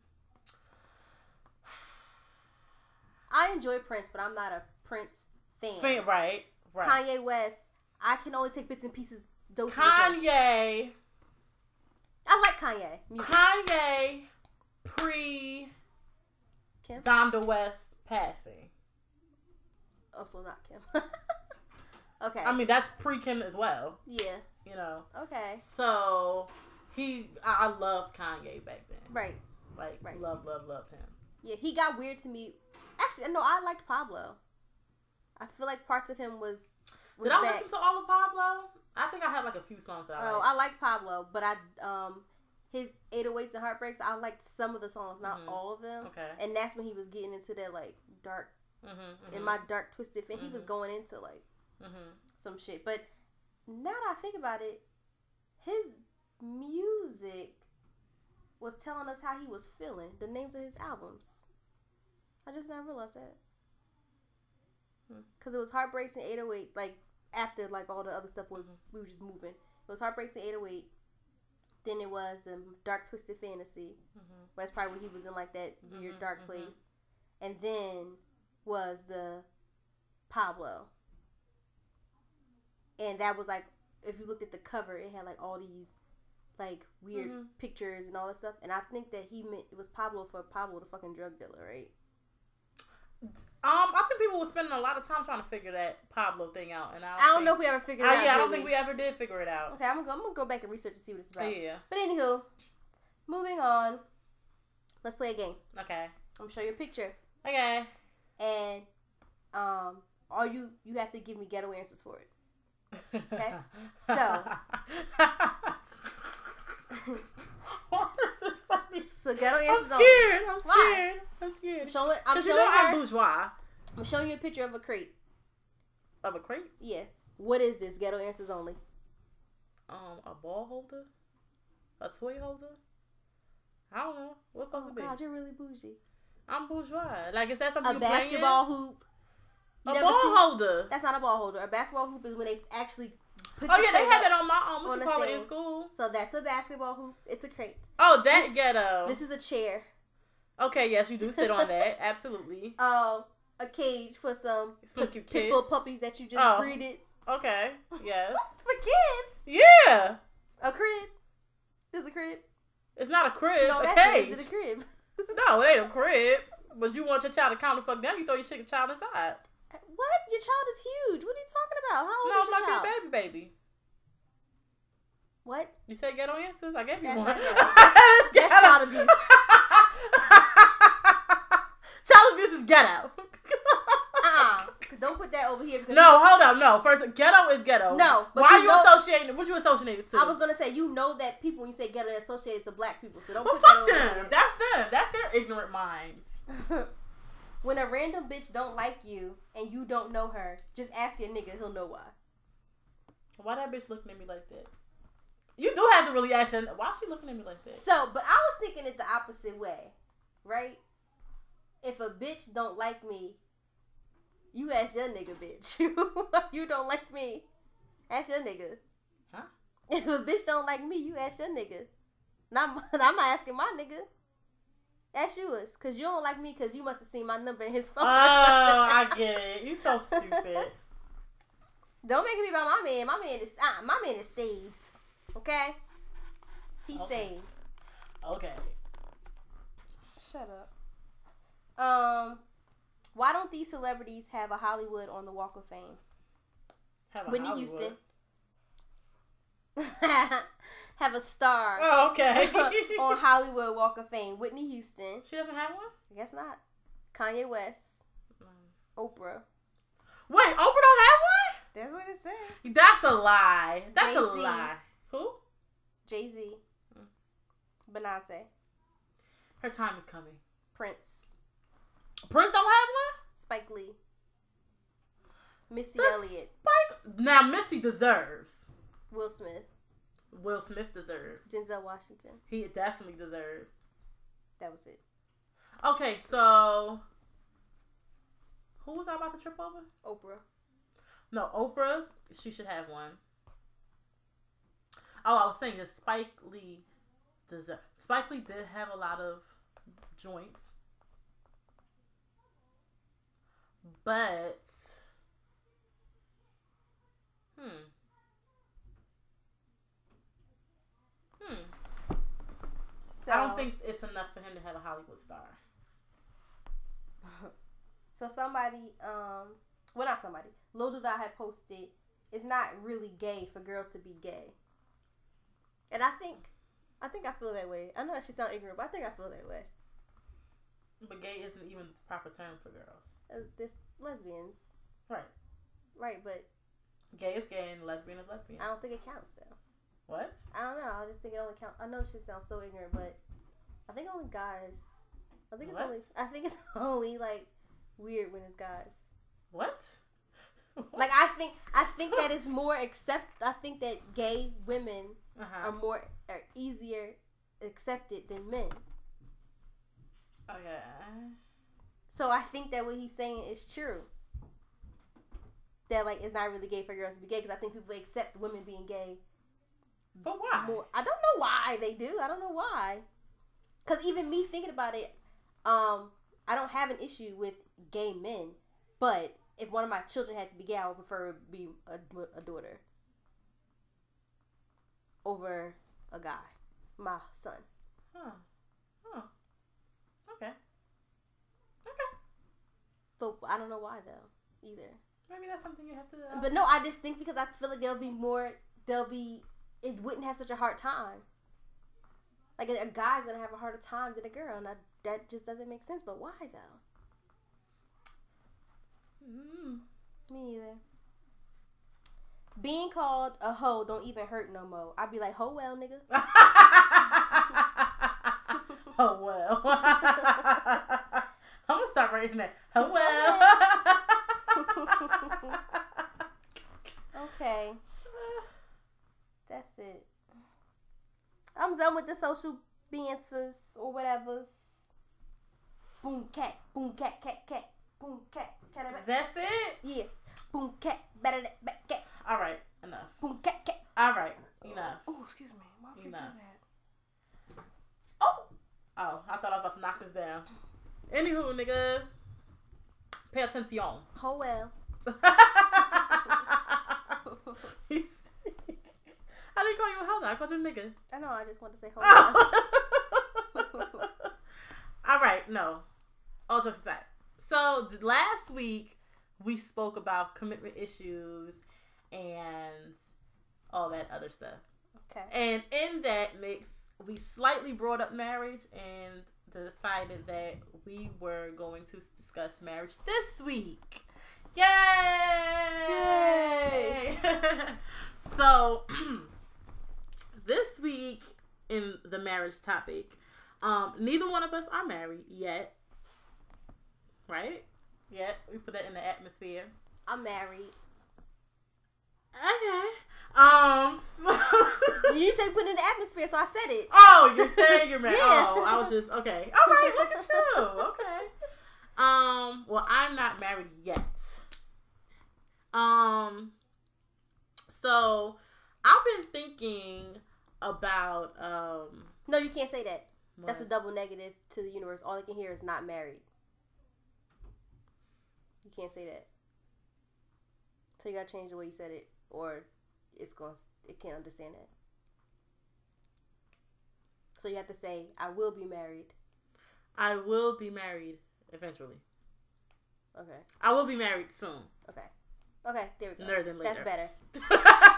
I enjoy Prince, but I'm not a Prince fan. fan- right, right. Kanye West. I can only take bits and pieces. Doses. Kanye. I like Kanye. Music. Kanye pre Kim. Donda West passing. Oh, also not Kim. *laughs* okay. I mean, that's pre Kim as well. yeah. You know. Okay. So he, I I loved Kanye back then. Right. Like, Right. love, love, loved him. Yeah. He got weird to me. Actually, no. I liked Pablo. I feel like parts of him was. was Did I back. listen to all of Pablo? I think I had like a few songs that I Oh. I like Pablo, but I um his 808s and heartbreaks. I liked some of the songs, not Mhm. all of them. Okay. And that's when he was getting into that like dark, Mm-hmm, in my dark twisted fan. He was Mhm. going into like hmm some shit. But now that I think about it, his music was telling us how he was feeling. The names of his albums. I just never realized that. Hmm. Cause it was heartbreaks and 808s. Like after like all the other stuff was Mhm. we were just moving. It was heartbreaks and 808. Then it was the dark twisted fantasy. hmm That's probably when he was in like that weird Mhm, dark place. And then was the Pablo. And that was like if you looked at the cover, it had like all these like weird pictures and all that stuff. And I think that he meant it was Pablo for Pablo the fucking drug dealer, right? Um, I think people were spending a lot of time trying to figure that Pablo thing out, and I don't, I don't think, know if we ever figured it out. yeah, I don't think we ever did figure it out. Okay, I'm gonna go, I'm gonna go back and research to see what it's about. Yeah. But anywho, moving on. Let's play a game. Okay. I'm gonna show you a picture, Okay. and um, all you you have to give me ghetto answers for it. Okay. *laughs* So. *laughs* Why is this funny? So ghetto I'm answers only. scared. I'm Why? scared. I'm I'm scared. showing. I'm showing you know I'm bourgeois. I'm showing you a picture of a crate. Of a crate? Yeah. What is this? Ghetto answers only. Um, a ball holder? A toy holder? I don't know. What's supposed Oh to be? God, you're really bougie. I'm bourgeois. Like, is that something A playing? basketball hoop. You A ball seen- holder. That's not a ball holder. A basketball hoop is when they actually. Oh yeah, they had that on my um, what you call it in school. So that's a basketball hoop. It's a crate. Oh, that This- ghetto. This is a chair. okay, yes, you do sit on that. *laughs* Absolutely. Um, a cage for some Some pit, cute bull puppies that you just Oh. breeded. Okay. *laughs* Yes. For kids. Yeah. A crib. This is a crib. It's not a crib. no, a that's cage. it. Is it a crib? No, it ain't a crib. *laughs* But you want your child to count the fuck down, you throw your chicken child inside. What? Your child is huge. What are you talking about? How old No, is your child? be a baby baby. What? You said ghetto answers? I gave you That's one. not. *laughs* That's child abuse. *laughs* child abuse is ghetto. *laughs* Uh-uh. Don't put that over here because no, hold on. No, first, ghetto is ghetto. No, but Why you are you know- associating? What you associating it to? I was gonna say you know that people when you say ghetto associated to black people, so don't well, put that fuck over them. That's them. That's their ignorant minds. When a random bitch don't like you and you don't know her, just ask your nigga, he'll know why. Why that bitch looking at me like that? You do have to really ask her, why she looking at me like that? So, but I was thinking it the opposite way, right? If a bitch don't like me, you ask your nigga, bitch. *laughs* you don't like me, ask your nigga. Huh? If a bitch don't like me, you ask your nigga. Not, *laughs* I'm not asking my nigga. That's yours, cause you don't like me, cause you must have seen my number in his phone. Oh, I get it. *laughs* You so stupid. don't make it be about my man. My man is uh, my man is saved. Okay, he's Okay. saved. Okay. Shut up. Um, why don't these celebrities have a Hollywood on the Walk of Fame? Have a Whitney Hollywood. Houston. *laughs* have a star Oh, okay. *laughs* *laughs* on Hollywood Walk of Fame. Whitney Houston. she doesn't have one. I guess not. Kanye West. Oprah. Wait, Oprah don't have one? That's what it said. one. That's a lie. That's a Jay-Z. lie. Who? Jay Z. Hmm. Beyonce. Her time is coming. Prince. Prince don't have one. Spike Lee. Missy The Elliott. Spike. Now Missy deserves. Will Smith. Will Smith deserves. Denzel Washington. He definitely deserves. That was it. Okay, so who was I about to trip over? Oprah. No, Oprah. She should have one. Oh, I was saying that Spike Lee deserve. Spike Lee did have a lot of joints, but hmm, hmm. So, I don't think it's enough for him to have a Hollywood star. *laughs* So somebody, um, well not somebody, Lil Duval had posted, it's not really gay for girls to be gay. And I think, I think I feel that way. I know that she sound ignorant, but I think I feel that way. But gay isn't even the proper term for girls. Uh, There's lesbians, Right. right? But Gay is gay and lesbian is lesbian. I don't think it counts though. What? I don't know. I just think it only counts. I know she sounds so ignorant, but I think only guys. I think it's What? only. I think it's *laughs* only like weird when it's guys. What? *laughs* Like I think I think that it's more accept. I think that gay women uh-huh. are more are easier accepted than men. okay. So I think that what he's saying is true. That like it's not really gay for girls to be gay because I think people accept women being gay But why? more. I don't know why they do. I don't know why. Cause even me thinking about it, um, I don't have an issue with gay men, but if one of my children had to be gay, I would prefer it be a, a daughter over a guy, my son. Huh. Huh. Okay. Okay. But I don't know why though either. Maybe that's something you have to. Uh, But no, I just think because I feel like there'll be more. There'll be. It wouldn't have such a hard time. Like a, a guy's gonna have a harder time than a girl, and I, that just doesn't make sense. But why though? mm. Me neither. Being called a hoe don't even hurt no more. I'd be like, ho well, nigga. *laughs* oh well. *laughs* I'm gonna stop writing that. Oh well. *laughs* Okay, that's it. I'm done with the social dances or whatever's. Boom cat, boom cat, cat, cat, boom cat, cat, cat. That's it. Yeah, boom cat, better back cat, All right. Enough. boom cat, cat. All right. Enough. Oh, excuse me. Why would you do that? Oh. Oh, I thought I was about to knock this down. Anywho, nigga. Pay attention. Oh well. *laughs* *laughs* He's- I didn't call you a hell. I called you a nigga. I know. I just want to say oh. *laughs* All right, no. All jokes aside. So last week we spoke about commitment issues and all that other stuff. okay. And in that mix, we slightly brought up marriage and decided that we were going to discuss marriage this week. Yay! *laughs* so, *clears throat* this week in the marriage topic, um, neither one of us are married yet. Right? Yet. We put that in the atmosphere. I'm married. Okay. Um. *laughs* You say put it in the atmosphere, so I said it. Oh, you're saying you're married. *laughs* Yeah. Oh, I was just okay. All right, look at you. Okay. Um. Well, I'm not married yet. Um. So, I've been thinking about um No, you can't say that. That's a double negative to the universe. All they can hear is not married. You can't say that. So you gotta change the way you said it, or it's gonna it can't understand that. So you have to say, "I will be married." I will be married eventually. Okay, I will be married soon. okay, okay. There we go. Sooner than later. That's better. *laughs*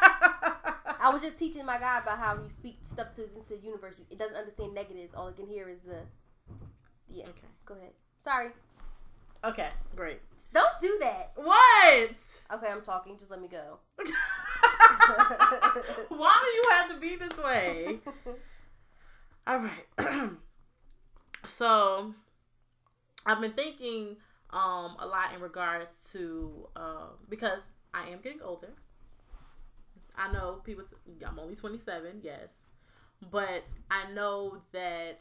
I was just teaching my guy about how you speak stuff to into the universe. It doesn't understand negatives. All it can hear is the. Yeah. okay. Go ahead. Sorry. Okay. Great. Don't do that. What? Okay, I'm talking. Just let me go. *laughs* Why do you have to be this way? *laughs* All right. *clears throat* so, I've been thinking um a lot in regards to uh, because I am getting older. I know people. I'm only 27, yes, but I know that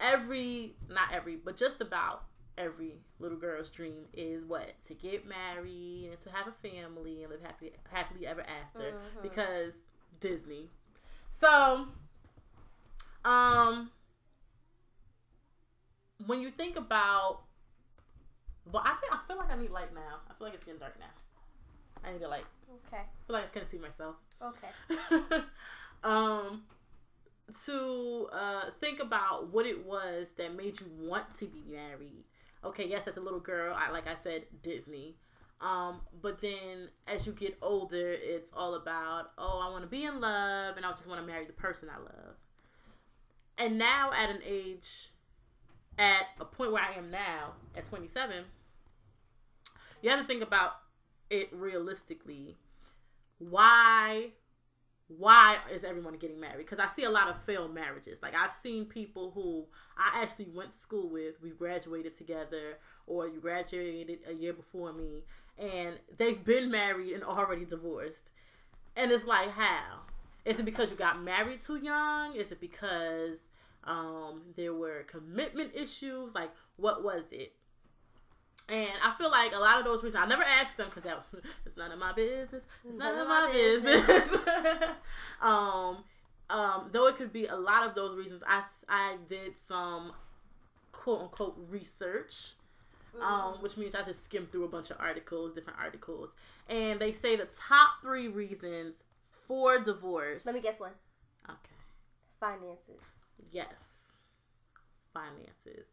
every not every, but just about every little girl's dream is what to get married and to have a family and live happy happily ever after Mhm. because Disney. So, um, when you think about, well, I think I feel like I need light now. I feel like it's getting dark now. I need a light. Okay. Like I couldn't see myself. Okay. *laughs* um, to uh, think about what it was that made you want to be married. Okay, yes, as a little girl, I like I said, Disney. Um, but then as you get older, it's all about, oh, I want to be in love, and I just want to marry the person I love. And now, at an age, at a point where I am now, at 27, you have to think about it realistically. Why why is everyone getting married? Because I see a lot of failed marriages. Like I've seen people who I actually went to school with. We graduated together, or you graduated a year before me, and they've been married and already divorced. And it's like, how? Is it because you got married too young? Is it because um, there were commitment issues? Like, what was it? And I feel like a lot of those reasons, I never asked them because that *laughs* it's none of my business. It's none of my business. *laughs* um, um, though it could be a lot of those reasons, I I did some quote unquote research, um, which means I just skimmed through a bunch of articles, different articles, and they say the top three reasons for divorce. Let me guess one. Okay. Finances. Yes. Finances.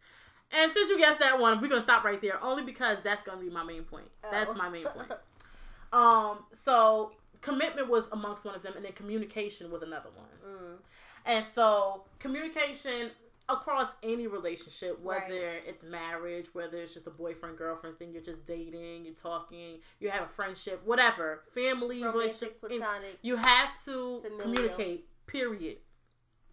And since you guessed that one, we're gonna stop right there, only because that's gonna be my main point. That's Oh. my main point. *laughs* Um, so commitment was amongst one of them, and then communication was another one. mm. And so communication across any relationship, whether Right. it's marriage, whether it's just a boyfriend girlfriend thing, you're just dating, you're talking, you have a friendship, whatever, family Romantic, relationship, platonic. you have to Familial. communicate. Period.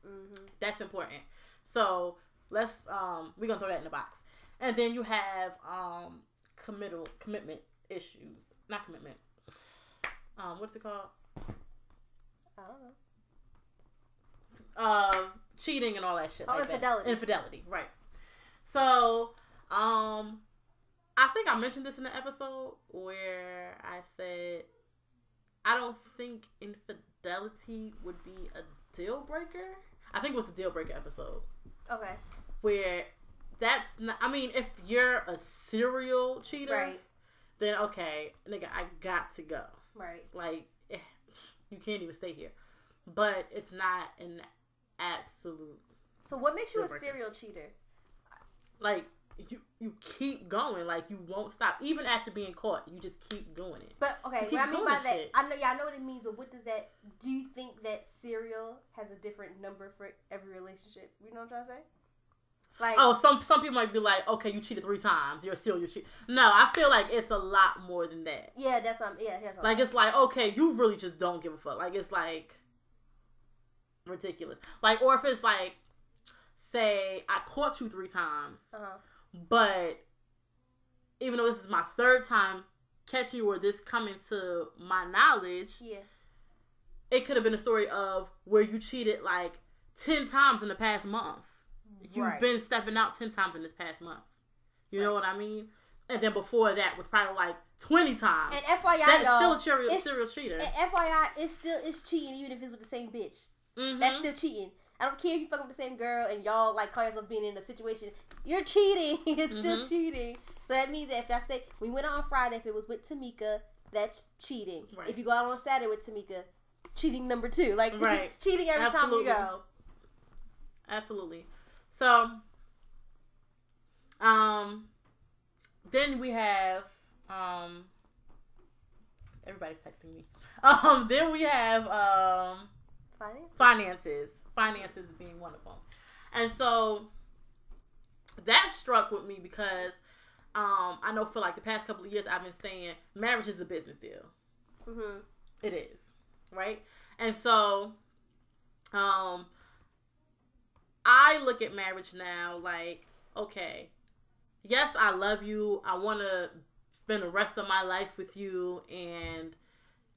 Mm-hmm. That's important. So let's um we're gonna throw that in the box. And then you have um committal commitment issues. Not commitment. Um what's it called? I don't know. Uh cheating and all that shit. Oh, like that. infidelity. Infidelity, right. So um I think I mentioned this in the episode where I said I don't think infidelity would be a deal breaker. I think it was the deal breaker episode. Okay. where that's not I mean, if you're a serial cheater, Right. then okay, nigga, I got to go. Right. Like eh, you can't even stay here. But it's not an absolute So what makes you a serial cheater? like you you keep going, like you won't stop. Even after being caught, you just keep doing it. But okay, what I mean by that, shit. I know, yeah, I know what it means. But what does that? Do you think that serial has a different number for every relationship? You know what I'm trying to say? Like, Oh, some some people might be like, okay, you cheated three times, you're still serial cheater. No, I feel like it's a lot more than that. yeah, that's what I'm. Yeah, that's what Like I'm, it's like okay, you really just don't give a fuck. Like it's like ridiculous. Like or if it's like, say I caught you three times, uh-huh. But even though this is my third time catching or this coming to my knowledge, Yeah. it could have been a story of where you cheated like ten times in the past month. You've Right. been stepping out ten times in this past month. You know what I mean? And then before that was probably like twenty times. And FYI, That's y'all, still a serial, serial cheater. and FYI, it's still it's cheating even if it's with the same bitch. Mhm. That's still cheating. I don't care if you fuck with the same girl and y'all like call yourself being in a situation. You're cheating. *laughs* it's still Mhm. cheating. So that means that if I say we went out on Friday, if it was with Tamika, that's cheating. Right. If you go out on Saturday with Tamika, cheating number two. Like *laughs* Right. it's cheating every Absolutely. time you go. Absolutely. So, um, then we have um. Everybody's texting me. *laughs* Um, then we have um Finance. finances. Finances being one of them, and so that struck with me because um I know for like the past couple of years I've been saying marriage is a business deal. Mm-hmm. It is, right? And so, um, I look at marriage now like, okay, yes, I love you. I want to spend the rest of my life with you and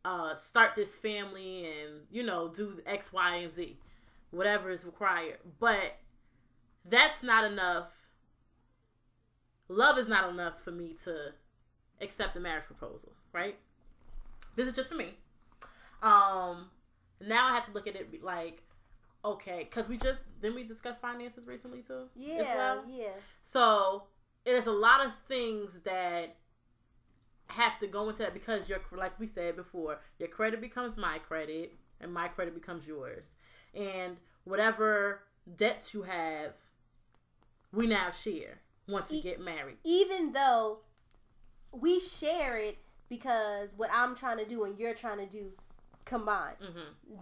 uh, start this family and, you know, do X, Y, and Z, whatever is required. But that's not enough. Love is not enough for me to accept a marriage proposal, right? This is just for me. Um, now I have to look at it like, okay, because we just didn't we discuss finances recently too? as Yeah. well? Yeah. So there's a lot of things that have to go into that because your like we said before, your credit becomes my credit and my credit becomes yours. And whatever debts you have, we now share once we E- get married. Even though we share it because what I'm trying to do and you're trying to do combined. hmm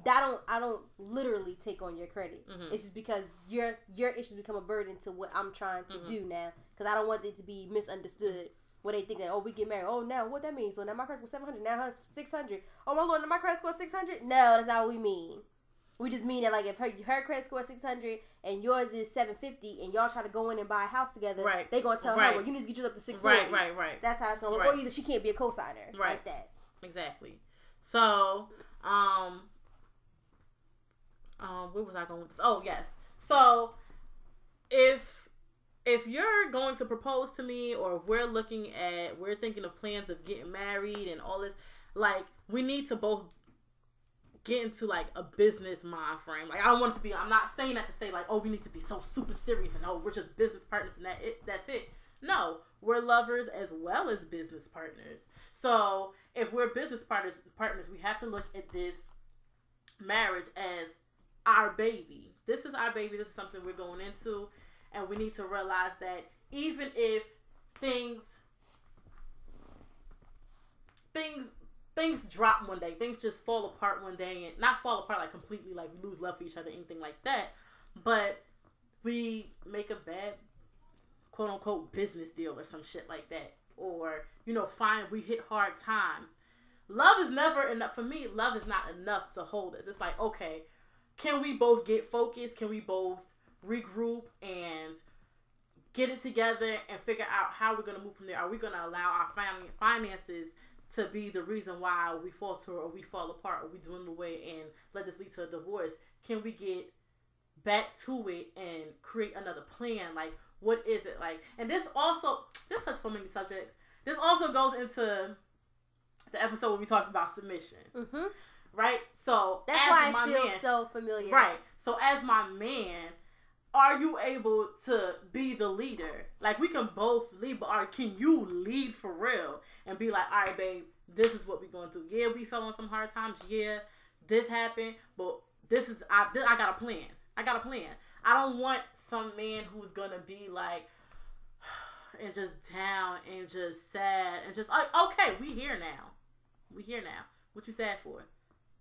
I don't I don't literally take on your credit. Mhm. It's just because your your issues become a burden to what I'm trying to Mhm. do now. Because I don't want it to be misunderstood. Where they think that oh we get married oh now what that means so now my credit score seven hundred now hers six hundred oh my lord now my credit score six hundred no that's not what we mean we just mean that like if her her credit score is six hundred and yours is seven fifty and y'all try to go in and buy a house together Right. they gonna tell Right. her well you need to get yours up to six Right, right, right. that's how it's gonna work Right. or either she can't be a cosigner Right. like that Exactly. So, um, um, where was I going with this? Oh, yes. So, if if you're going to propose to me, or we're looking at, we're thinking of plans of getting married and all this, like we need to both get into like a business mind frame. Like I don't want to be. I'm not saying that to say like, oh, we need to be so super serious and oh, we're just business partners and that it. That's it. No, we're lovers as well as business partners. So if we're business partners, partners, we have to look at this marriage as our baby. This is our baby. This is something we're going into, and we need to realize that even if things things things drop one day, things just fall apart one day, and not fall apart like completely, like we lose love for each other, anything like that, but we make a bad quote unquote business deal or some shit like that, or you know, find we hit hard times. Love is never enough for me. Love is not enough to hold us. It's like okay, can we both get focused? Can we both regroup and get it together and figure out how we're gonna move from there? Are we gonna allow our family finances to be the reason why we falter or we fall apart or we dwindle away and let this lead to a divorce? Can we get back to it and create another plan? Like, what is it like? And this also this touches so many subjects. This also goes into the episode where we talked about submission, mm-hmm. right? So that's as why my I feel man, so familiar Right. So as my man, are you able to be the leader? Like we can both lead, but are can you lead for real and be like, all right, babe, this is what we're going to. Yeah, we fell on some hard times. Yeah, this happened, but this is I. This, I got a plan. I got a plan. I don't want some man who's gonna be like *sighs* and just down and just sad and just like, okay, we here now. We here now. What you sad for?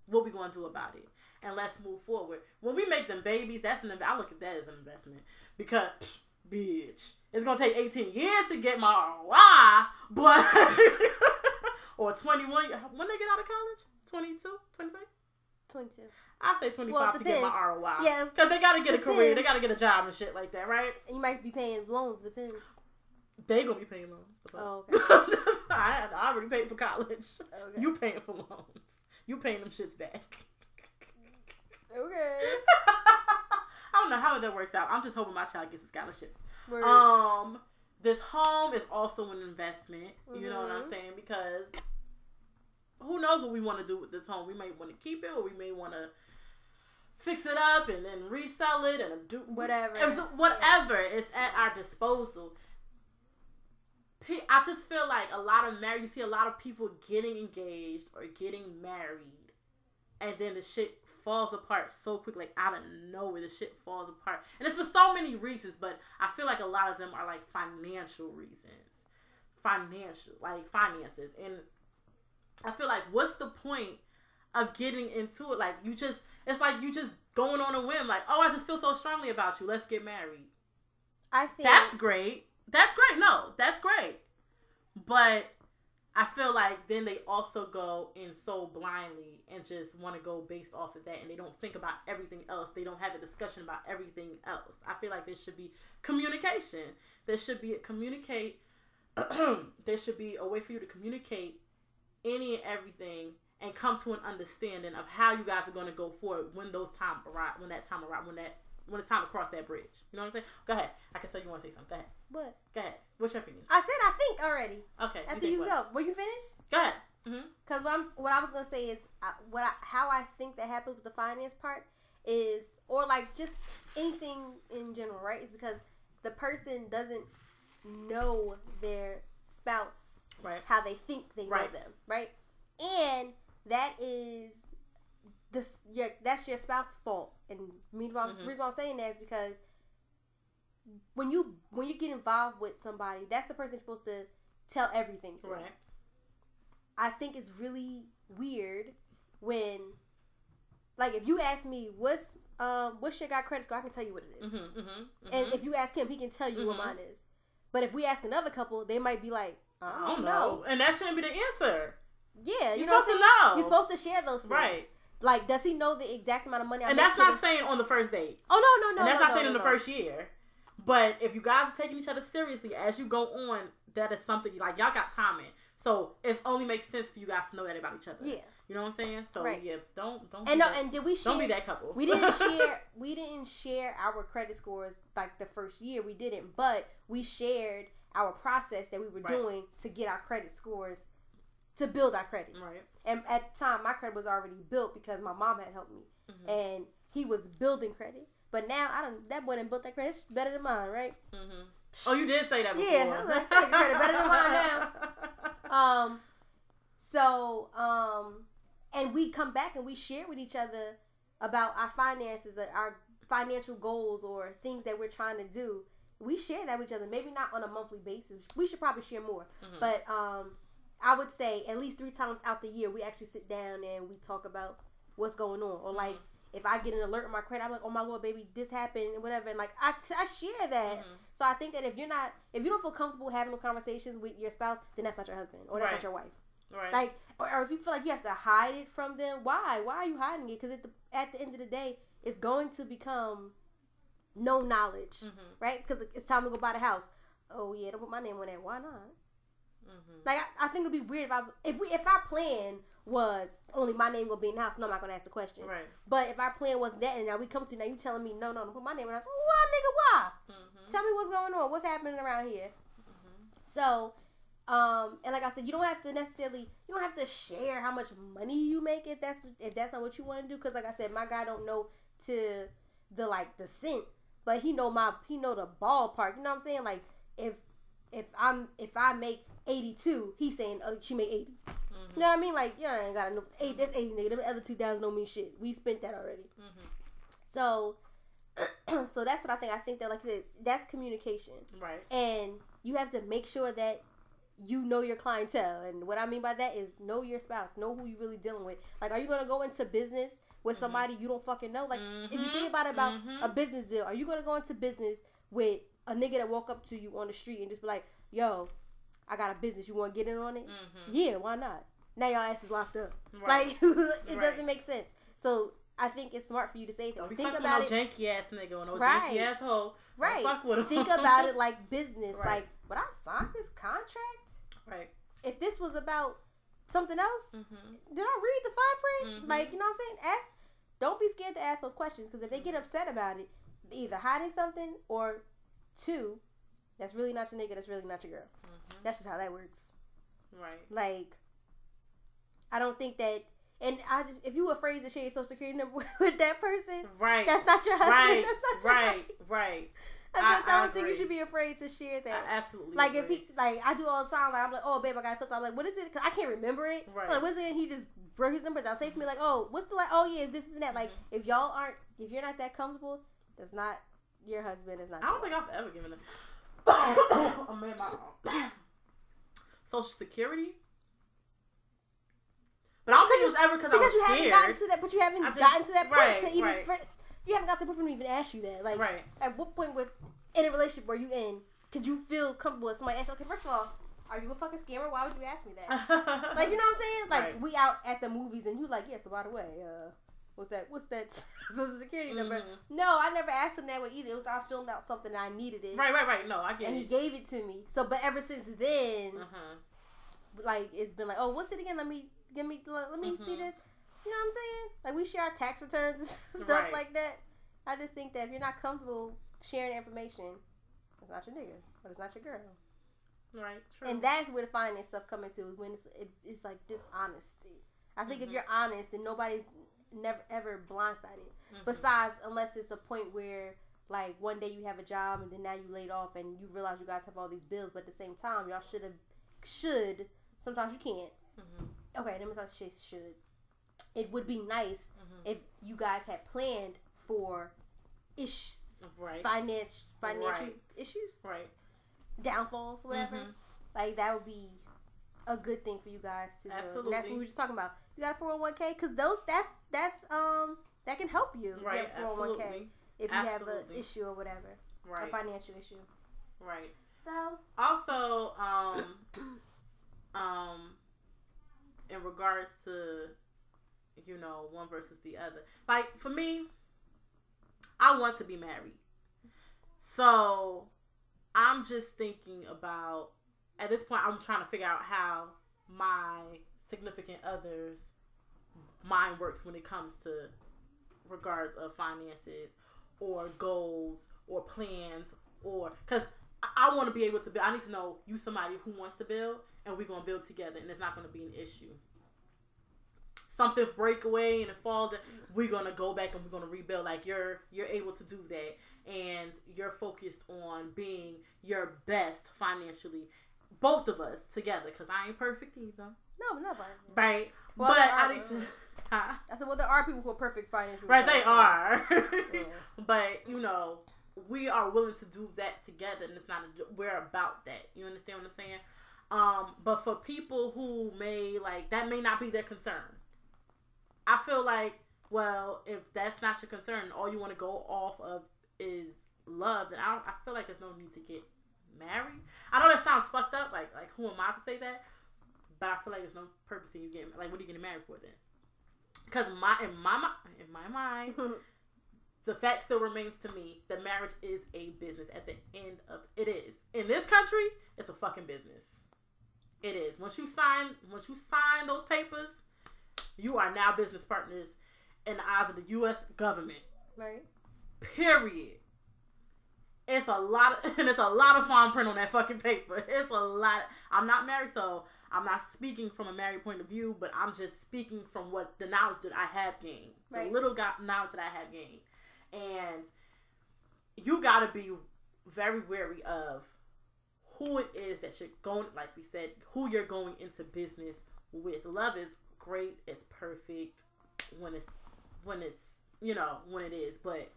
What we gonna do about it? And let's move forward. When we make them babies, that's an I look at that as an investment because psh, *sniffs* bitch, it's gonna take 18 years to get my ROI, but *laughs* or 21 when they get out of college, 22, 23. 22 I say 25 Well, to get my. ROI. Yeah, Because they got to get a career. They got to get a job and shit like that, right? and you might be paying loans depends They going to be paying loans. Oh, *laughs* okay. I, I already paid for college. okay You paying for loans. You paying them shits back. okay *laughs* I don't know how that works out. I'm just hoping my child gets a scholarship. Word. Um, this home is also an investment. You know what I'm Mhm. saying? Because who knows what we want to do with this home? We may want to keep it, or we may want to fix it up and then resell it and do Whatever. It's, whatever is at our disposal. I just feel like a lot of married. You see a lot of people getting engaged or getting married, and then the shit falls apart so quick. Like out of nowhere, the shit falls apart, and it's for so many reasons. But I feel like a lot of them are like financial reasons, financial like finances, and I feel like what's the point of getting into it? Like you just, it's like you just going on a whim. Like oh, I just feel so strongly about you. Let's get married. I think That's great. That's great. No, that's great. But I feel like then they also go in so blindly and just want to go based off of that and they don't think about everything else. They don't have a discussion about everything else. I feel like there should be communication. There should be a communicate *clears throat* there should be a way for you to communicate any and everything and come to an understanding of how you guys are going to go forward when those time arrive when that time arrive when that when it's time to cross that bridge. You know what I'm saying? Go ahead. I can tell you want to say something. Go ahead. what Go ahead. What's your opinion? I said. I think already. Okay. After think you what? go, were you finished? Go ahead. Mm-hmm. Because what, I'm- what I was gonna say is what I, how I think that happens with the finance part is, or like just anything in general, right? Is because the person doesn't know their spouse Right. how they think they know them, right? And that is this your that's your spouse's fault. And me, the Mhm. reason why I'm saying that is because when you when you get involved with somebody, that's the person you're supposed to tell everything to. Right. I think it's really weird when, like, if you ask me what's um what's your guy credit score, I can tell you what it is. Mm-hmm. Mm-hmm. and if you ask him, he can tell you what Mhm. mine is. But if we ask another couple, they might be like, I don't, I don't know. know. And that shouldn't be the answer. Yeah, you You're supposed to know. You're supposed to share those things, Right. Like, does he know the exact amount of money? I and that's not saying on the first date. Oh no, no, no. and that's no, not no, saying no, in the first year. But if you guys are taking each other seriously as you go on, that is something like y'all got timing. So it only makes sense for you guys to know that about each other. Yeah, You know what I'm saying? So Right. yeah, don't don't and no, that, and did we share? don't be that couple. We didn't *laughs* share. We didn't share our credit scores like the first year. We didn't, but we shared our process that we were Right. doing to get our credit scores to build our credit. right. And at the time, my credit was already built because my mom had helped me, Mhm. and he was building credit. But now I don't. That boy done built that credit. It's better than mine, right? Mm-hmm. Oh, you did say that before. Yeah, like, credit better than mine now. *laughs* Um, so um, and we come back and we share with each other about our finances, our financial goals, or things that we're trying to do. We share that with each other. Maybe not on a monthly basis. We should probably share more. Mhm. But um, I would say at least three times out the year, we actually sit down and we talk about what's going on. Or like, if I get an alert on my credit, I'm like, oh my lord, baby, this happened, and whatever. And like, I, I share that. Mhm. So I think that if you're not, if you don't feel comfortable having those conversations with your spouse, then that's not your husband or that's Right. not your wife. Right. Like, or, or if you feel like you have to hide it from them, why? Why are you hiding it? Because at the at the end of the day, it's going to become no knowledge, hmm right? Because it's time to go buy the house. Oh yeah, don't put my name on that. Why not? Hmm Like I, I think it'd be weird if I if we if our plan was only my name will be in the house. No, I'm not gonna ask the question. Right. But if our plan was that, and now we come to now you telling me no, no, no, put my name in the house. Why, nigga? Why? hmm Tell me what's going on. What's happening around here? Mm-hmm. So, um, and like I said, you don't have to necessarily you don't have to share how much money you make if that's if that's not what you want to do. Because like I said, my guy don't know to the like the cent, but he know my he know the ballpark. You know what I'm saying? Like if if I'm if I make 82, he's saying oh she made 80. You know what I mean? Like you ain't gotta know eight. That's 80 nigga. Them other two thousand don't mean shit. We spent that already. hmm So. *clears throat* so that's what I think. I think that, like you said, that's communication Right. and you have to make sure that you know your clientele and what i mean by that is know your spouse know who you really dealing with like are you gonna go into business with Mhm. somebody you don't fucking know like if you think about it about Mhm. a business deal are you gonna go into business with a nigga that walk up to you on the street and just be like yo i got a business you want to get in on it hmm yeah why not now your ass is locked up Right. like *laughs* it Right. doesn't make sense so i think it's smart for you to say Don't think about with it janky ass nigga or no Right. janky ass hoe. Right Fuck with him. think about it *laughs* like business Right. like but i signed this contract right. if this was about something else, hmm did I read the fine print? Mhm. Like, you know what I'm saying? Ask. Don't be scared to ask those questions because if they get upset about it, either hiding something or two, that's really not your nigga. That's really not your girl. hmm That's just how that works. Right. Like, I don't think that And I just, if you afraid to share your social security number *laughs* with that person, right, that's not your husband. right, That's not your right, husband. right. I, I- I, don't think you should be afraid to share that. I absolutely. like if he, like I do all the time. Like I'm like, oh babe, I got a filter. I'm like, what is it? Because I can't remember it. Right. Like what's it? And he just broke his numbers out. Say for me like, oh, what's the like? Oh yeah, this is and that. Like Mm-hmm. if y'all aren't, if you're not that comfortable, that's not your husband. It's not. I don't think I've ever given a, a man my social security. But I don't think it was ever because I was because you haven't gotten to that, but you haven't just- gotten to that point right, to even. right. fr- you haven't got to the point for me to even ask you that. Like, right. at what point with in a relationship where you in could you feel comfortable with somebody ask you, okay, first of all, are you a fucking scammer? Why would you ask me that? *laughs* like, you know what I'm saying? Like, Right. we out at the movies and you like, yeah. So by the way, uh, what's that? What's that *laughs* social security number? Mhm. No, I never asked him that one either. It was I was filling out something and I needed it, Right, right, right. No, I get and he gave it to me. So, but ever since then, Uh-huh. like it's been like, oh, what's it again? Let me give me let, let me see Mhm. this. You know what I'm saying? Like we share our tax returns and *laughs* stuff Right. like that. I just think that if you're not comfortable sharing information, it's not your nigga, but it's not your girl. Right, true. And that's where the finance stuff come into is when it's it, it's like dishonesty. I think if Mhm. you're honest, then nobody's never ever blindsided. Mhm. Besides, unless it's a point where like one day you have a job and then now you laid off and you realize you guys have all these bills, but at the same time y'all should have should sometimes you can't. Mhm. Okay, let me not say should. It would be nice Mhm. if you guys had planned for issues, Right. finance, financial Right. issues, Right. downfalls, whatever. Mhm. Like that would be a good thing for you guys to do. And that's what we were just talking about. You got a four hundred one k because those that's that's um that can help you. Right. have 401k Absolutely. if you have an issue or whatever, a financial issue. Right. So Also, um, *coughs* um, in regards to, you know, one versus the other. Like for me, I want to be married. So I'm just thinking about at this point I'm trying to figure out how my significant other's mind works when it comes to regards of finances or goals or plans or because I, I want to be able to build. I need to know you somebody who wants to build and we're gonna build together and it's not gonna be an issue. Something break away and fall, down, we're gonna go back and we're gonna rebuild. Like you're you're able to do that and you're focused on being your best financially. Both of us together, because I ain't perfect either. No, no, but Right. Well, but I need to Huh? I said, well, there are people who are perfect financially. Right, they are. Yeah. *laughs* but you know, we are willing to do that together, and it's not. A, we're about that. You understand what I'm saying? Um, but for people who may like that, may not be their concern. I feel like, well, if that's not your concern, all you want to go off of is love, then I, don't, I feel like there's no need to get married. I know that sounds fucked up. Like, like who am I to say that? But I feel like there's no purpose in you getting like, what are you getting married for then? Because my in my in my mind, *laughs* the fact still remains to me that marriage is a business at the end of it is. In this country it's a fucking business. It is. Once you sign once you sign those papers you are now business partners in the eyes of the u.s government. Right. period. It's a lot of, *laughs* and it's a lot of fine print on that fucking paper. It's a lot. I'm not married so i'm not speaking from a married point of view but i'm just speaking from what the knowledge that i have gained. Right. the little got knowledge that i have gained. And you got to be very wary of who it is that you're going like we said who you're going into business with. Love is great it's perfect when it's when it's you know when it is. But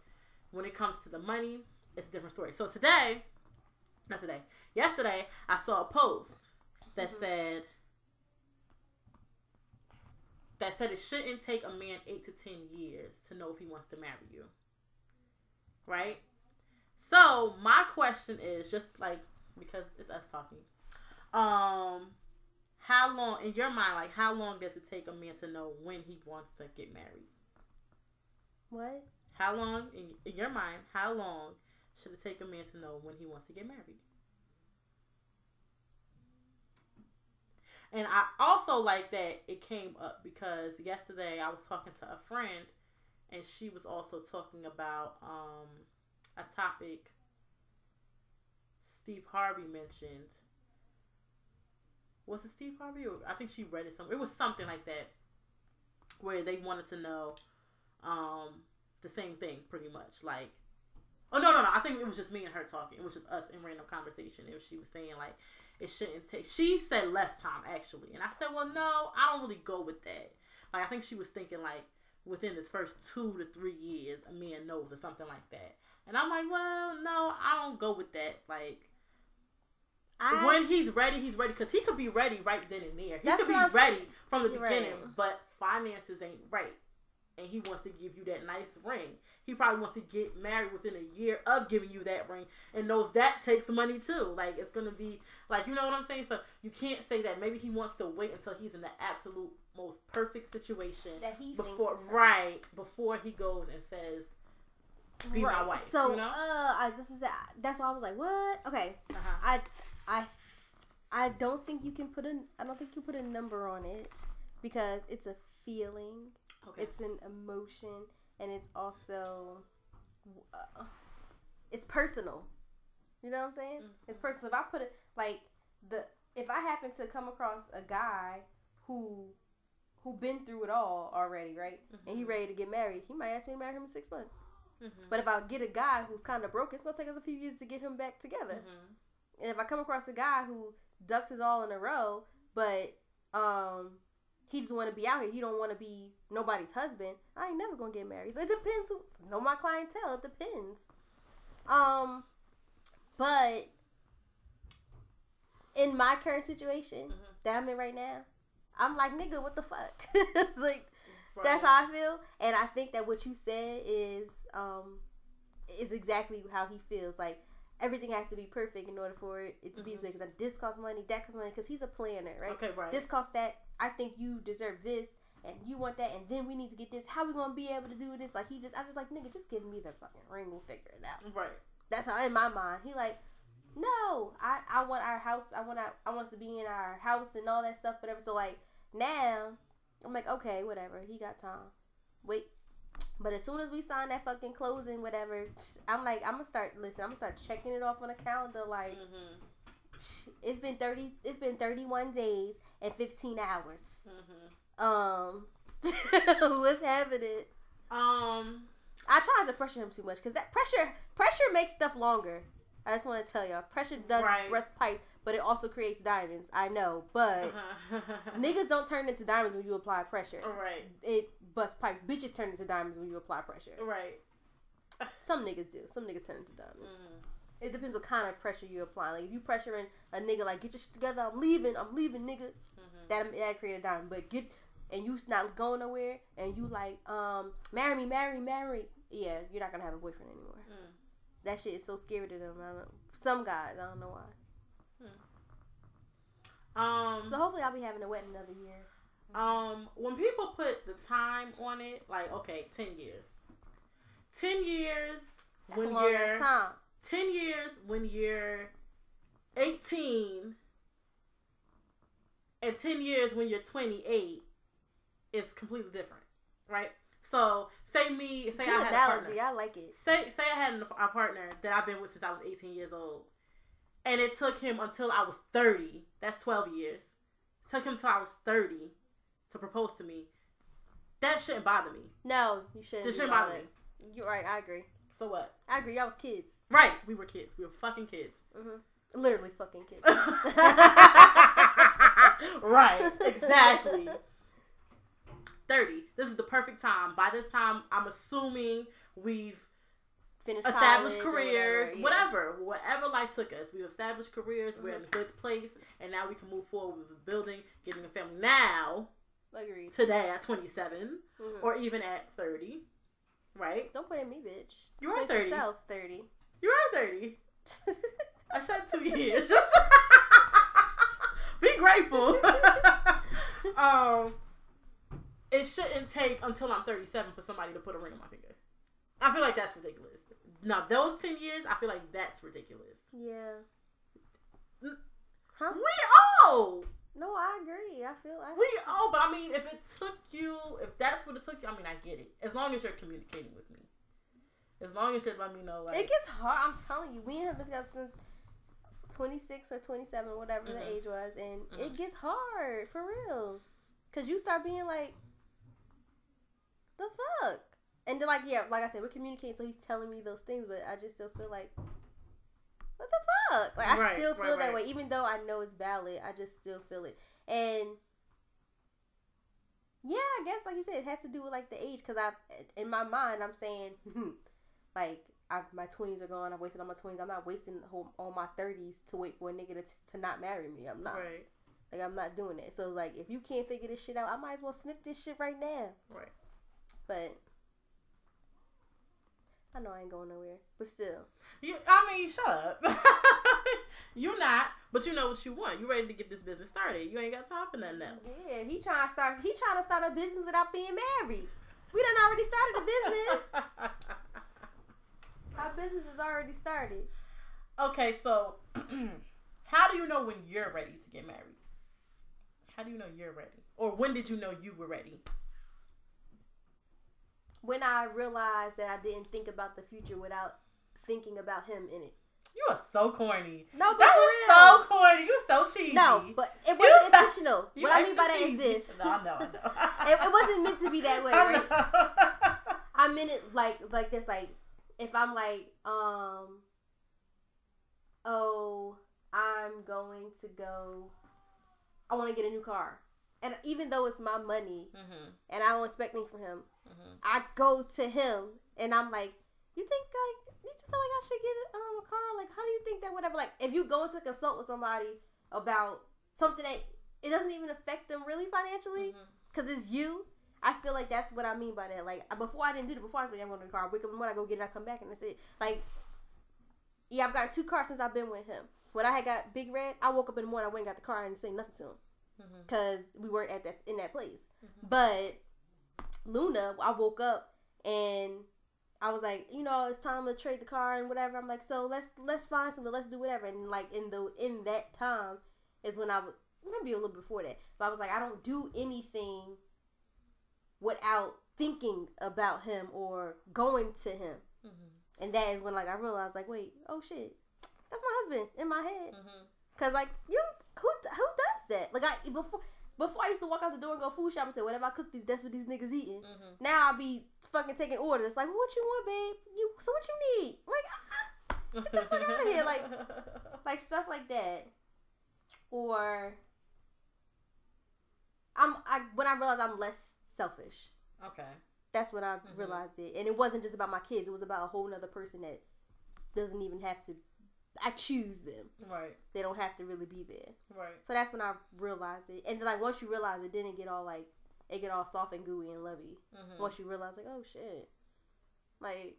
when it comes to the money it's a different story. So today not today yesterday i saw a post that Mhm. said that said it shouldn't take a man eight to ten years to know if he wants to marry you right? So my question is just like because it's us talking. Um, how long in your mind, like how long does it take a man to know when he wants to get married? What? How long in, in your mind? How long should it take a man to know when he wants to get married? And I also like that it came up because yesterday I was talking to a friend and she was also talking about um, a topic Steve Harvey mentioned. Was it Steve Harvey or I think she read it somewhere. It was something like that. where they wanted to know um the same thing pretty much like oh no no no i think it was just me and her talking it was just us in random conversation and she was saying like it shouldn't take she said less time actually. And i said well no i don't really go with that. Like i think she was thinking like within the first two to three years a man knows or something like that. And i'm like well no i don't go with that. Like I, when he's ready, he's ready because he could be ready right then and there. He could be ready from the beginning, but finances ain't right, and he wants to give you that nice ring. He probably wants to get married within a year of giving you that ring, and knows that takes money too. Like it's gonna be like you know what I'm saying. So you can't say that. Maybe he wants to wait until he's in the absolute most perfect situation that he before right before he goes and says, "Be my wife." So, you know? uh, I, this is that's why I was like, what? Okay, uh-huh. I, I, I don't think you can put a, I don't think you put a number on it because it's a feeling, Okay. it's an emotion, and it's also, uh, it's personal. You know what I'm saying? It's Mm-hmm. personal. If I put it like the, if I happen to come across a guy who, who been through it all already, right, and he Mhm. ready to get married, he might ask me to marry him in six months. Mhm. But if I get a guy who's kind of broke, it's gonna take us a few years to get him back together. Mhm. And if I come across a guy who ducks his all in a row, but um, he just want to be out here, he don't want to be nobody's husband. I ain't never gonna get married. So it depends. Who, know my clientele. It depends. Um, but in my current situation Mhm. that I'm in right now, I'm like, nigga, what the fuck? *laughs* like Right. that's how I feel, and I think that what you said is um is exactly how he feels. Like everything has to be perfect in order for it to be Mhm. because this costs money, that costs money, because he's a planner, right? Okay, right. This costs that. I think you deserve this, and you want that, and then we need to get this. How we gonna be able to do this? Like he just, I just like nigga, just give me the fucking ring. We'll figure it out. right. That's how in my mind. He like, no, I I want our house. I want our, I want us to be in our house and all that stuff, whatever. So like now, I'm like, okay, whatever. He got time. Wait. But as soon as we sign that fucking closing, whatever, I'm like, I'm gonna start. Listen, I'm gonna start checking it off on the calendar. Like, Mm-hmm. it's been thirty. It's been thirty one days and fifteen hours. Mm-hmm. Um, *laughs* what's happening? Um. I try not to pressure him too much because that pressure pressure makes stuff longer. I just want to tell y'all, pressure does Right. rust pipes, but it also creates diamonds. I know, but *laughs* niggas don't turn into diamonds when you apply pressure. Right. It busts pipes. Bitches turn into diamonds when you apply pressure. Right. Some niggas do. Some niggas turn into diamonds. Mm. It depends what kind of pressure you apply. Like if you pressuring a nigga like get your shit together, I'm leaving, I'm leaving, nigga. Mhm. That that create a diamond. But get and you not going nowhere, and you like um marry me, marry marry. Yeah, you're not gonna have a boyfriend anymore. Mm. That shit is so scary to them. I don't, some guys, I don't know why. Um. So hopefully I'll be having a wedding another year. Um, when people put the time on it, like okay, ten years, ten years That's when you're time. ten years when you're eighteen, and ten years when you're twenty eight is completely different, right? So say me, say Good I had a partner. I like it. Say say I had a partner that I've been with since I was 18 years old, and it took him until I was 30. That's 12 years. It took him till I was 30 to propose to me. That shouldn't bother me. No, you shouldn't. This shouldn't bother me. You're right. I agree. So what? I agree. Y'all was kids. Right, we were kids. We were fucking kids. Mm-hmm. Literally fucking kids. *laughs* right, exactly. 30. This is the perfect time. By this time, I'm assuming we've Finished established careers, yeah. whatever, whatever life took us. We've established careers. We're in a good place, and now we can move forward with building, getting a family. Now, Agreed. today at 27, Mhm. or even at 30, right? Don't put at me, bitch. You are Point 30. Yourself, thirty. You are 30. *laughs* I shed two years. *laughs* Be grateful. *laughs* um, it shouldn't take until I'm 37 for somebody to put a ring on my finger. I feel like that's ridiculous. Now those 10 years, I feel like that's ridiculous. yeah. Huh? We old. No, I agree. I feel. like We old, but I mean, if it took you, if that's what it took you, I mean, I get it. As long as you're communicating with me. As long as you let me know, like, it gets hard. I'm telling you, we have been together since 26 or 27, whatever the Mhm. age was, and Mhm. it gets hard for real. Cause you start being like, the fuck? And then like yeah, like I said, we're communicating, so he's telling me those things, but I just still feel like, what the fuck? Like I Right, still feel right, that right. way, even though I know it's valid. I just still feel it, and yeah, I guess like you said, it has to do with like the age, because I, in my mind, I'm saying, hmm, like. I, my twenties are gone. I've wasted all my twenties. I'm not wasting whole, all my thirties to wait for a nigga to, to not marry me. I'm not. Right. Like I'm not doing it. So like, if you can't figure this shit out, I might as well snip this shit right now. Right. But I know I ain't going nowhere. But still, You, I mean, shut up. *laughs* You're not, but you know what you want. You ready to get this business started. You ain't got time for nothing else. yeah, he trying to start. He trying to start a business without being married. We done already started a business. *laughs* Our business is already started. okay, so *clears throat* how do you know when you're ready to get married? How do you know you're ready? Or when did you know you were ready? When I realized that I didn't think about the future without thinking about him in it. You are so corny. No, but That was so corny. You so cheesy. No, but it wasn't intentional. *laughs* What I mean by that is cheesy. this. No, I know, I know. *laughs* It, it wasn't meant to be that *laughs* way, I right? know. I meant it like like this, like if I'm like, um, oh, I'm going to go. I want to get a new car, and even though it's my money Mhm, and I don't expect anything from him, mhm. I go to him and I'm like, you think like you feel like I should get um, a car? Like, how do you think that? Whatever. Like, if you go to consult with somebody about something that it doesn't even affect them really financially, because it's you. I feel like that's what I mean by that. Like before I didn't do it. Before I was like, I'm going to the car. I wake up in the morning, I go get it, I come back, and that's it. Like, yeah, I've gotten two cars since I've been with him. When I had got Big Red, I woke up in the morning, I went and got the car, and didn't say nothing to him because we weren't at that in that place. Mhm. But Luna, I woke up and I was like, you know, it's time to trade the car and whatever. I'm like, so let's let's find something, let's do whatever. And like in the in that time is when I was maybe a little before that, but I was like, I don't do anything without thinking about him or going to him. Mhm. And that is when like I realized like, wait, oh shit, that's my husband in my head. Mhm. Cause like you don't who who does that? Like I before before I used to walk out the door and go food shop and say whatever I cook these that's what these niggas eating. Mhm. Now I'll be fucking taking orders like what you want, babe? You so what you need? Like ah, *laughs* Get the fuck out of here, like- *laughs* like stuff like that. Or I'm I when I realized I'm less selfish. okay. That's when I Mhm. realized it. And it wasn't just about my kids, it was about a whole nother person that doesn't even have to I choose them. Right. They don't have to really be there. Right. So that's when I realized it. And then like once you realize it, then it get all like it get all soft and gooey and lovey. Mhm. Once you realize like, oh shit. Like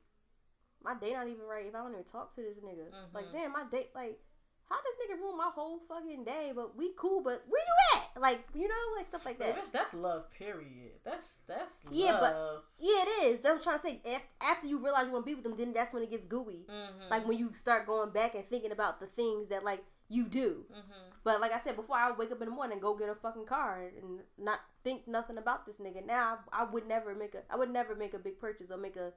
my day not even right if I don't even talk to this nigga. Like Mhm. damn my date like how this nigga ruin my whole fucking day, but we cool, but where you at? Like, you know, like stuff like that. that's love. Period. That's that's Yeah, but- love. Yeah, it is. But I'm trying to say if, after you realize you want to be with them, then that's when it gets gooey. Mhm. Like when you start going back and thinking about the things that like you do. Mhm. But like I said before, I would wake up in the morning and go get a fucking car and not think nothing about this nigga. Now I would never make a I would never make a big purchase or make a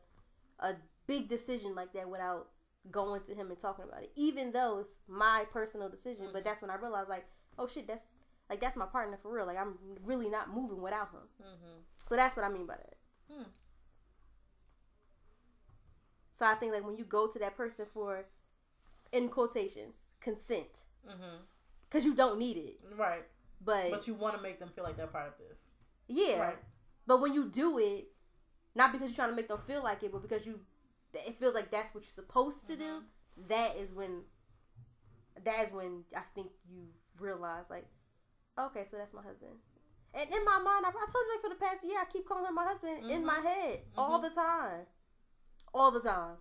a big decision like that without going to him and talking about it. Even though it's my personal decision, but Mhm. that's when I realized like, oh shit, that's like that's my partner for real. Like I'm really not moving without him. Mhm. So that's what I mean by that. Hmm. So I think like when you go to that person for in quotations consent because you don't need it, Right. but, But you want to make them feel like they're part of this. yeah. Right. But when you do it, not because you're trying to make them feel like it, but because you, it feels like that's what you're supposed to do. That is when, that is when I think you realize like, okay, so that's my husband. And in my mind, I, I told you like for the past year, I keep calling him my husband in Mhm. my head all the time, all the time.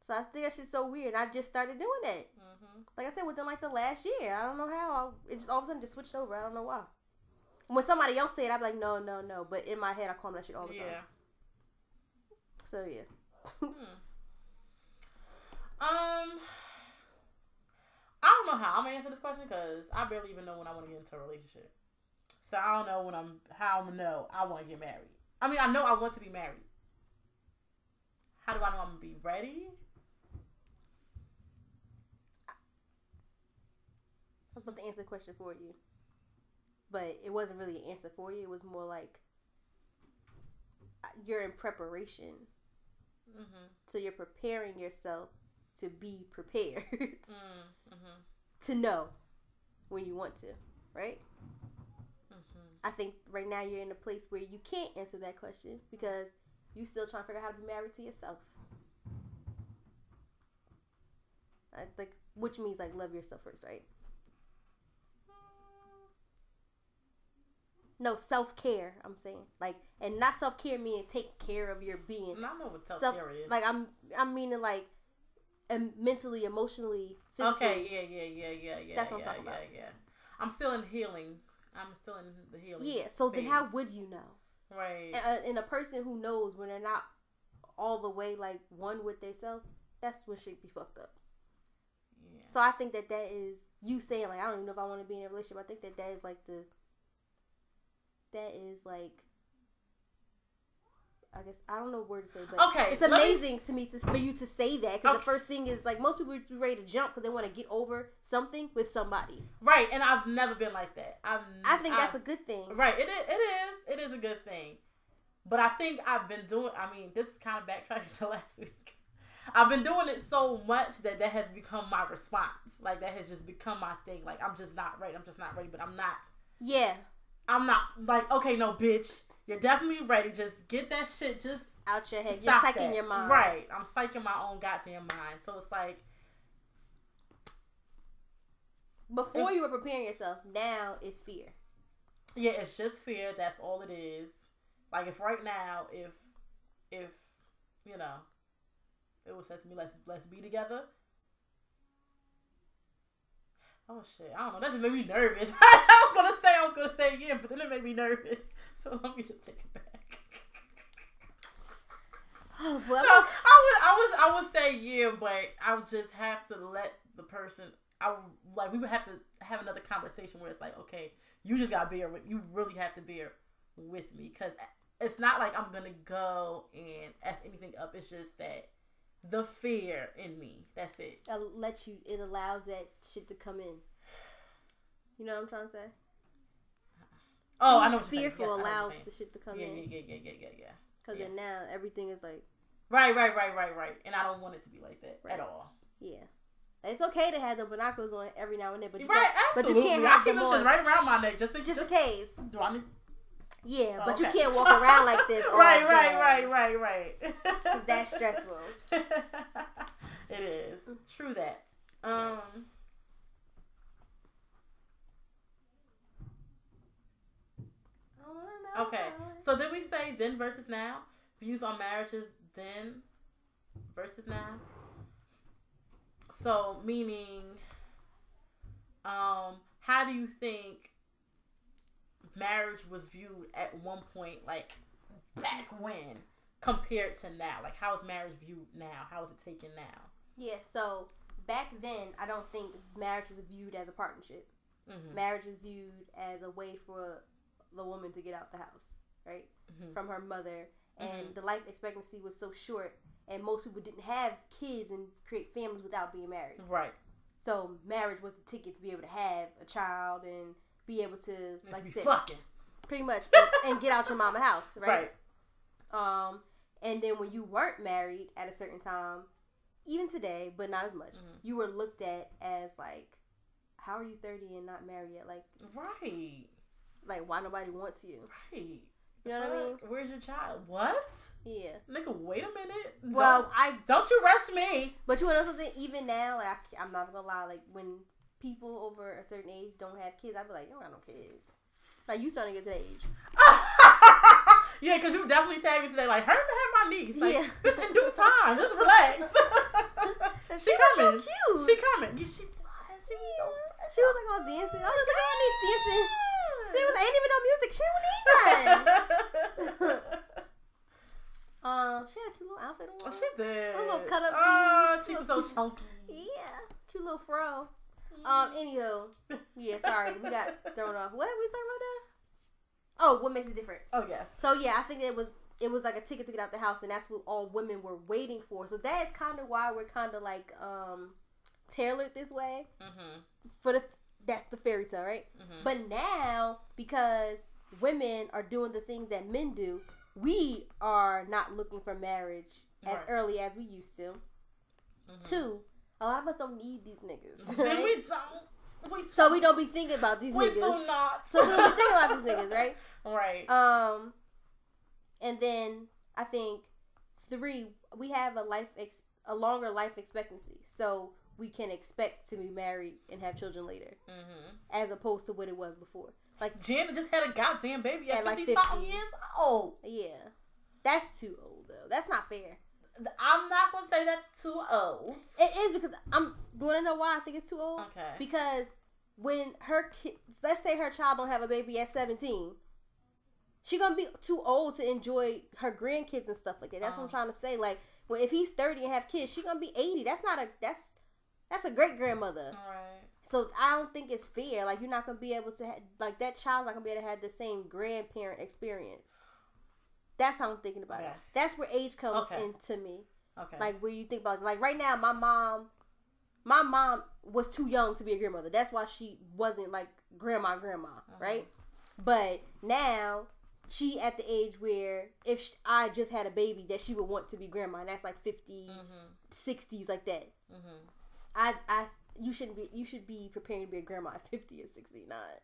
So I think that shit's so weird. I just started doing that. Mhm. Like I said, within like the last year, I don't know how I, it just all of a sudden just switched over. I don't know why. When somebody else said, it, I'm like, no, no, no. But in my head, I call him that shit all the time. Yeah. So yeah. Hmm. Um, I don't know how I'm gonna answer this question because I barely even know when I want to get into a relationship. So I don't know when I'm how I'm gonna know I want to get married. I mean, I know I want to be married. How do I know I'm gonna be ready? I was about to answer the question for you, but it wasn't really an answer for you. It was more like you're in preparation. Mm-hmm. So you're preparing yourself to be prepared *laughs* Mm-hmm. to know when you want to, right? Mm-hmm. I think right now you're in a place where you can't answer that question because you still trying to figure out how to be married to yourself. I think, which means like love yourself first, right? No self care. I'm saying like, and not self care meaning take care of your being. I know what self care is. like I'm, I'm meaning like, em- mentally, emotionally, physically. okay, yeah, yeah, yeah, yeah, yeah. That's what I'm yeah, talking yeah, about. Yeah, I'm still in healing. I'm still in the healing. Yeah. So then, how would you know? Right. and, and a person who knows when they're not all the way like one with themselves, that's when shit be fucked up. yeah. So I think that that is you saying like I don't even know if I want to be in a relationship. I think that that is like the that is like I guess I don't know word to say, but Okay, it's let me- amazing to me to for you to say that because the first thing is like most people are ready to jump because they want to get over something with somebody. Right, and I've never been like that. I've. I think that's a a good thing. right. It is. It is. It is a good thing. But I think I've been doing. I mean, this is kind of backtracking to *laughs* last week. I've been doing it so much that that has become my response. Like that has just become my thing. Like I'm just not ready. I'm just not ready. But I'm not. Yeah, I'm not like okay, no, bitch. You're definitely ready. Just get that shit. Just out your head, you're psyching that. your mind. Right. I'm psyching my own goddamn mind. So it's like Before If- you were preparing yourself, now it's fear. Yeah, it's just fear. That's all it is. Like if right now, if if you know, it was said to me, let's let's be together. Oh shit! I don't know. That just made me nervous. *laughs* I was gonna say I was gonna say yeah, but then it made me nervous. So *laughs* let me just take it back. Oh, well, No, I would, I was, I would say yeah, but I would just have to let the person. I would, like we would have to have another conversation where it's like, okay, you just gotta bear with. You really have to bear with me because it's not like I'm gonna go and f anything up. It's just that the fear in me. That's it. it let you. It allows that shit to come in. You know what I'm trying to say? Oh, I know. What you're saying. Fearful Yes, I allows the shit to come saying. in yeah, yeah, yeah, yeah, yeah, yeah, yeah. because yeah. then now everything is like, Right, right, right, right, right. And I don't want it to be like that Right. at all. yeah. It's okay to have the binoculars on every now and then, but you right, can't- but you can't I have keep them on right around my neck just in just in case. Do I need? Yeah, Oh, but you can't walk around like this. *laughs* right, day. right, right, right, right. 'Cause that's stressful. *laughs* it is true that. Um. Okay. So did we say then versus now? Views on marriages then versus now. So meaning, um, how do you think marriage was viewed at one point, like back when, compared to now? Like how is marriage viewed now? How is it taken now? Yeah. So back then, I don't think marriage was viewed as a partnership. Mm-hmm. Marriage was viewed as a way for the woman to get out the house, right, Mhm. from her mother, and Mhm. the life expectancy was so short, and most people didn't have kids and create families without being married. Right. So marriage was the ticket to be able to have a child and be able to, And like to you said, fucking. pretty much, *laughs* and, and get out your mama house, right? Right. Um, and then when you weren't married at a certain time, even today, but not as much, Mhm. you were looked at as like, how are you thirty and not married yet? Like, Right. like why nobody wants you? Right. You know what I mean? Where's your child? What? Yeah. Nigga, wait a minute. Well, don't, I don't you rush me. But you know something? Even now, like I, am not gonna lie, like when people over a certain age don't have kids, I'd be like, you don't got no kids. Like you starting to get to that age. *laughs* yeah, because you definitely tagged me today, like, hurt me have my niece. Like, Yeah. bitch, in due time. Just relax. *laughs* she so coming. cute. She coming. Yeah, she was. She was so She was like all dancing. I was like, look at her niece dancing. She was ain't even no music. She don't need none. *laughs* um, she had a cute little outfit on. Oh, she did. Her little cut up Oh, jeans. she was so chunky. Yeah, cute little fro. Um, anywho, yeah, sorry, we got thrown off. What we talking about that? Oh, what makes it different? Oh, yes. So yeah, I think it was it was like a ticket to get out the house, and that's what all women were waiting for. So that's kind of why we're kind of like um tailored this way Mm-hmm. for the that's the fairy tale, right? Mhm. But now because women are doing the things that men do, we are not looking for marriage as early as we used to. Mhm. Two, a lot of us don't need these niggas. *laughs* Then we don't. We so we don't be thinking about these We niggas. do not. So we don't be thinking about these niggas, right? *laughs* Right. Um, and then I think three, we have a life ex- a longer life expectancy, so we can expect to be married and have children later, hmm as opposed to what it was before. Like, Janet just had a goddamn baby at, At, like, 50 something 50. years old. yeah, that's too old though. That's not fair. I'm not gonna say that's too old. It is because I'm. Do You want to know why I think it's too old? Okay. Because when her kids, let's say her child don't have a baby at 17, she gonna be too old to enjoy her grandkids and stuff like that. That's what I'm Uh-huh. trying to say. Like, when if he's 30 and have kids, she gonna be 80. That's not a that's that's a great grandmother. Right. So I don't think it's fair. Like, you're not gonna be able to ha- like that child's not gonna be able to have the same grandparent experience. That's how I'm thinking about it. That's where age comes Okay. into me Okay. like where you think about like right now my mom my mom was too young to be a grandmother that's why she wasn't like grandma grandma right but now she at the age where if sh i just had a baby that she would want to be grandma and that's like 50 mm-hmm. 60s like that Mm-hmm. i i you shouldn't be you should be preparing to be a grandma at 50 or 60 not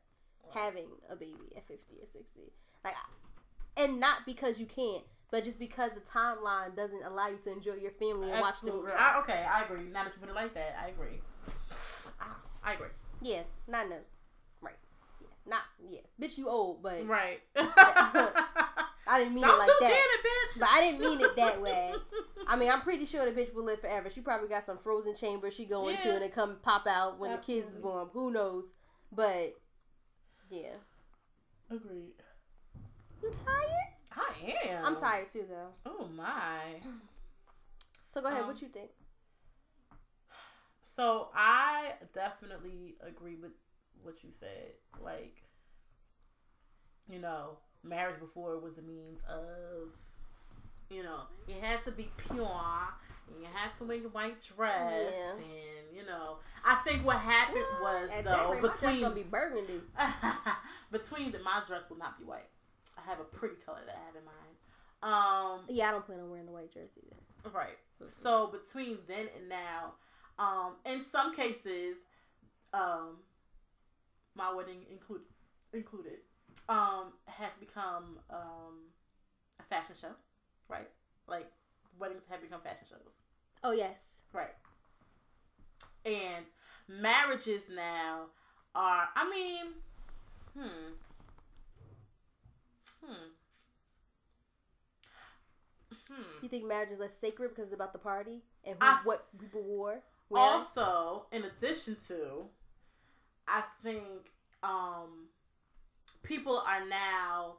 having a baby at 50 or 60 like and not because you can't but just because the timeline doesn't allow you to enjoy your family and watch them Absolutely. grow I, okay, I agree. Now that you put it like that, I agree. I, I agree. Yeah, not no, right. Yeah, not yeah. Bitch, you old, but Right. *laughs* *laughs* I didn't mean Don't it like that. Janet, bitch. But I didn't mean it that way. *laughs* I mean, I'm pretty sure the bitch will live forever. She probably got some frozen chamber she go into and it come pop out when the kids is Absolutely. born. Who knows? But yeah, Agreed. You tired? I am. I'm tired too, though. Oh my. *sighs* So go ahead. Um, what you think? So I definitely agree with what you said. Like, you know, marriage before was a means of, you know, you had to be pure. And you had to wear your white dress, Yeah. and you know, I think what happened was At that though rate, my dress between gonna be burgundy. *laughs* between the, my dress will not be white. I have a pretty color that I have in mind. Um, Yeah, I don't plan on wearing the white jersey either. Right. So between then and now, um, in some cases, um, my wedding include included, um, has become um, a fashion show, right? Like weddings have become fashion shows, Oh yes. right? And marriages now are, I mean, hmm, hmm. Hmm. You think marriage is less sacred because it's about the party and who, I- what people wore? wearing? also in addition to i think um people are now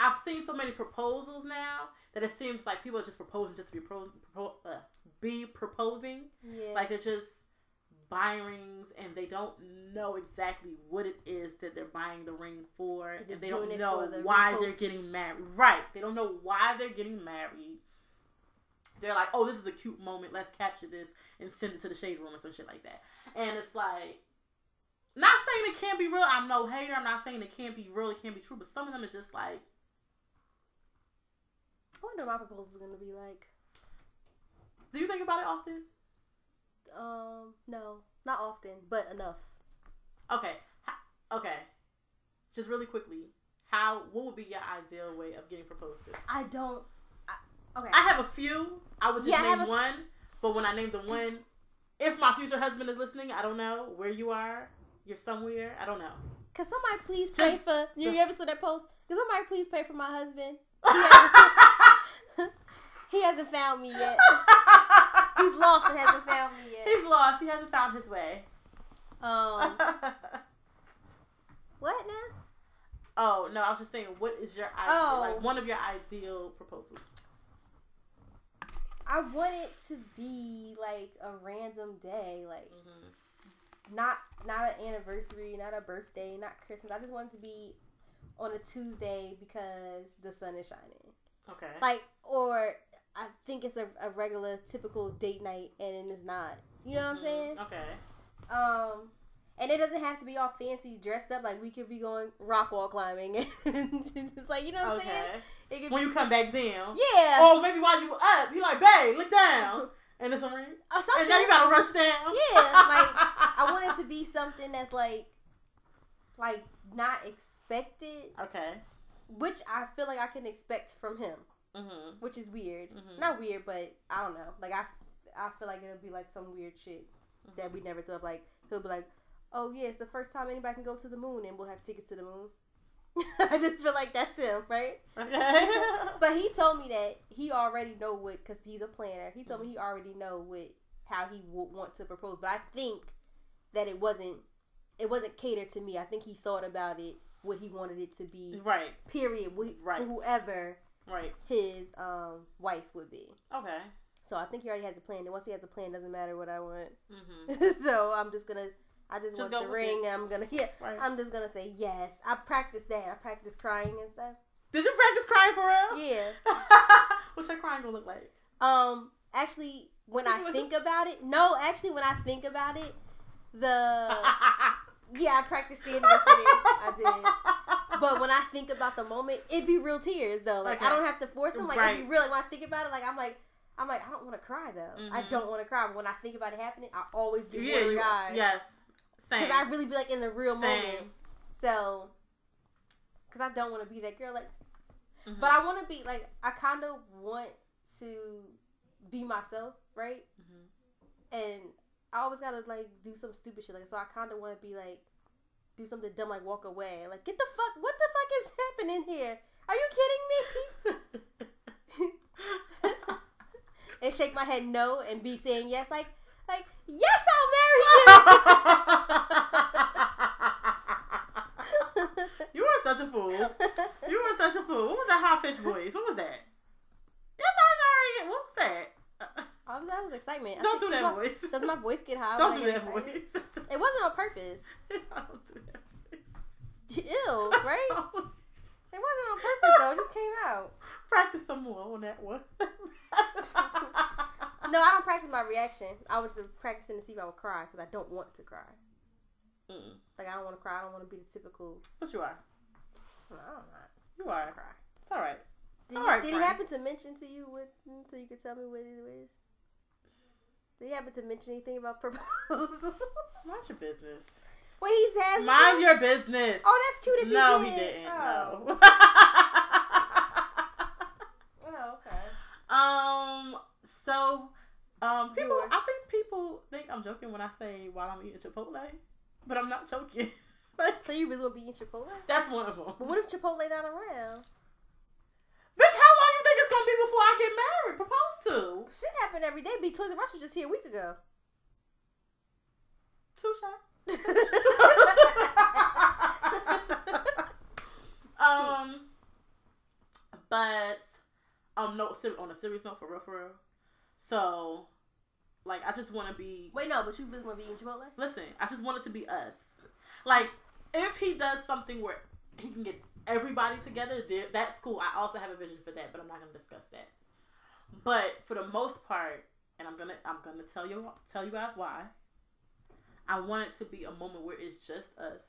i've seen so many proposals now that it seems like people are just proposing just to be, pro- pro- uh, be proposing yeah. like they're just buying rings and they don't know exactly what it is that they're buying the ring for. And they don't know the why they're getting married. Right. They don't know why they're getting married. They're like oh this is a cute moment. Let's capture this and send it to the shade room or some shit like that. And it's like not saying it can't be real. I'm no hater. I'm not saying it can't be real. It can't be true. But some of them is just like I wonder what my proposal is gonna be like. do you think about it often Um, no, not often, but enough. Okay. Okay. Just really quickly, how what would be your ideal way of getting proposed to? I don't. I, okay. I have a few. I would just Yeah, name one, but when I name the one, if my future husband is listening, I don't know where you are. You're somewhere. I don't know. Can somebody please pay Just- for? You just- ever saw that post? Can somebody please pray for my husband? *laughs* He hasn't, *laughs* he hasn't found me yet. *laughs* He's lost and hasn't found me yet. *laughs* He's lost. He hasn't found his way. Um, *laughs* what now? oh no, I was just saying, what is your ideal, Oh. like one of your ideal proposals? I want it to be like a random day, like Mm-hmm. not not an anniversary, not a birthday, not Christmas. I just want it to be on a Tuesday because the sun is shining. Okay. Like, or I think it's a, a regular, typical date night, and it's not. You know what I'm Mhm. saying? Okay. Um, And it doesn't have to be all fancy dressed up. Like we could be going rock wall climbing. *laughs* And it's like you know what I'm saying. Okay. It could When you come back down. yeah, Or maybe while you were up, you like, babe, look down. *laughs* And it's a ring. or something. And now you gotta rush down. Yeah, like, I want it to be *laughs* something that's like, like not expected, Okay. which I feel like I can expect from him, Mm-hmm. which is weird. Mhm. Not weird, but I don't know. Like I, I feel like it'll be like some weird shit that we never thought. of. Like he'll be like, "Oh yeah, it's the first time anybody can go to the moon, and we'll have tickets to the moon." *laughs* I just feel like that's him, right? Okay. *laughs* But he told me that he already know what, cause he's a planner. He told me he already know what how he would want to propose. But I think that it wasn't it wasn't catered to me. I think he thought about it what he wanted it to be. right. Period. Right. Whoever Right. his um wife would be. Okay. So I think he already has a plan. And once he has a plan, doesn't matter what I want. Mm-hmm. *laughs* so I'm just gonna. I just, Just want the ring, and I'm gonna *laughs* yeah. Right. I'm just gonna say yes. I practiced that. I practiced crying and stuff. Did you practice crying for real? Yeah. *laughs* What's your crying gonna look like? Um, actually, when I think about it, no, actually, when I think about it, the yeah, I practiced the sitting. I did. But when I think about the moment, it'd be real tears though. Like I don't have to force them. Like it'd Right. be real. Like when I think about it, like I'm like. I'm like, I don't want to cry though. I Mhm. don't want to cry. But when I think about it happening, I always do yeah, you, eyes. yes. Same. Because I really be like in the real moment. So, because I don't want to be that girl. Like, Mhm. but I want to be like, I kind of want to be myself, right? Mhm. And I always gotta like do some stupid shit. Like, so I kind of want to be like, do something dumb, like walk away. Like, get the fuck, what the fuck is happening here? Are you kidding me? *laughs* and shake my head no, and be saying yes, like, like yes, I'll marry you. you are such a fool. You were such a fool. What was that high pitched voice? What was that? Yes, I'm sorry. What was that? I was, that was excitement. Don't do does that my- voice. Does my voice get high? Don't do that excited? voice. *laughs* It wasn't on purpose. Don't do that. Ew, right? *laughs* It wasn't on purpose though. It just came out. Practice some more on that one. *laughs* No, I don't practice my reaction. I was just practicing to see if I would cry because I don't want to cry. Mm. Like I don't want to cry. I don't want to be the typical. But you are. No, I don't know. You are. Cry. It's all right. Did, All he, right, did friend. happen to mention to you what? So you could tell me what it is. Did he happen to mention anything about proposal? *laughs* Mind your business. Well, he says. Mind your business. Oh, that's cute. If you no, he he did. didn't. Oh. No. *laughs* Oh, okay. um. So, um, people. Yours. I think people think I'm joking when I say while I'm eating Chipotle, but I'm not joking. like *laughs* So you really gonna be eating Chipotle? that's one of them. But what if Chipotle not around? Bitch, how long you think it's gonna be before I get married? Proposed to? Shit happen every day. Be Toys R Us was just here a week ago. Too shots. *laughs* um, but um, no, on a serious note, for real, for real. So, like, I just want to be. Wait, no, but you really want to be eating Chipotle? Listen, I just want it to be us. Like, if he does something where he can get everybody together, there, that's cool. I also have a vision for that, but I'm not gonna discuss that. But for the most part, and I'm gonna I'm gonna tell you tell you guys why. I want it to be a moment where it's just us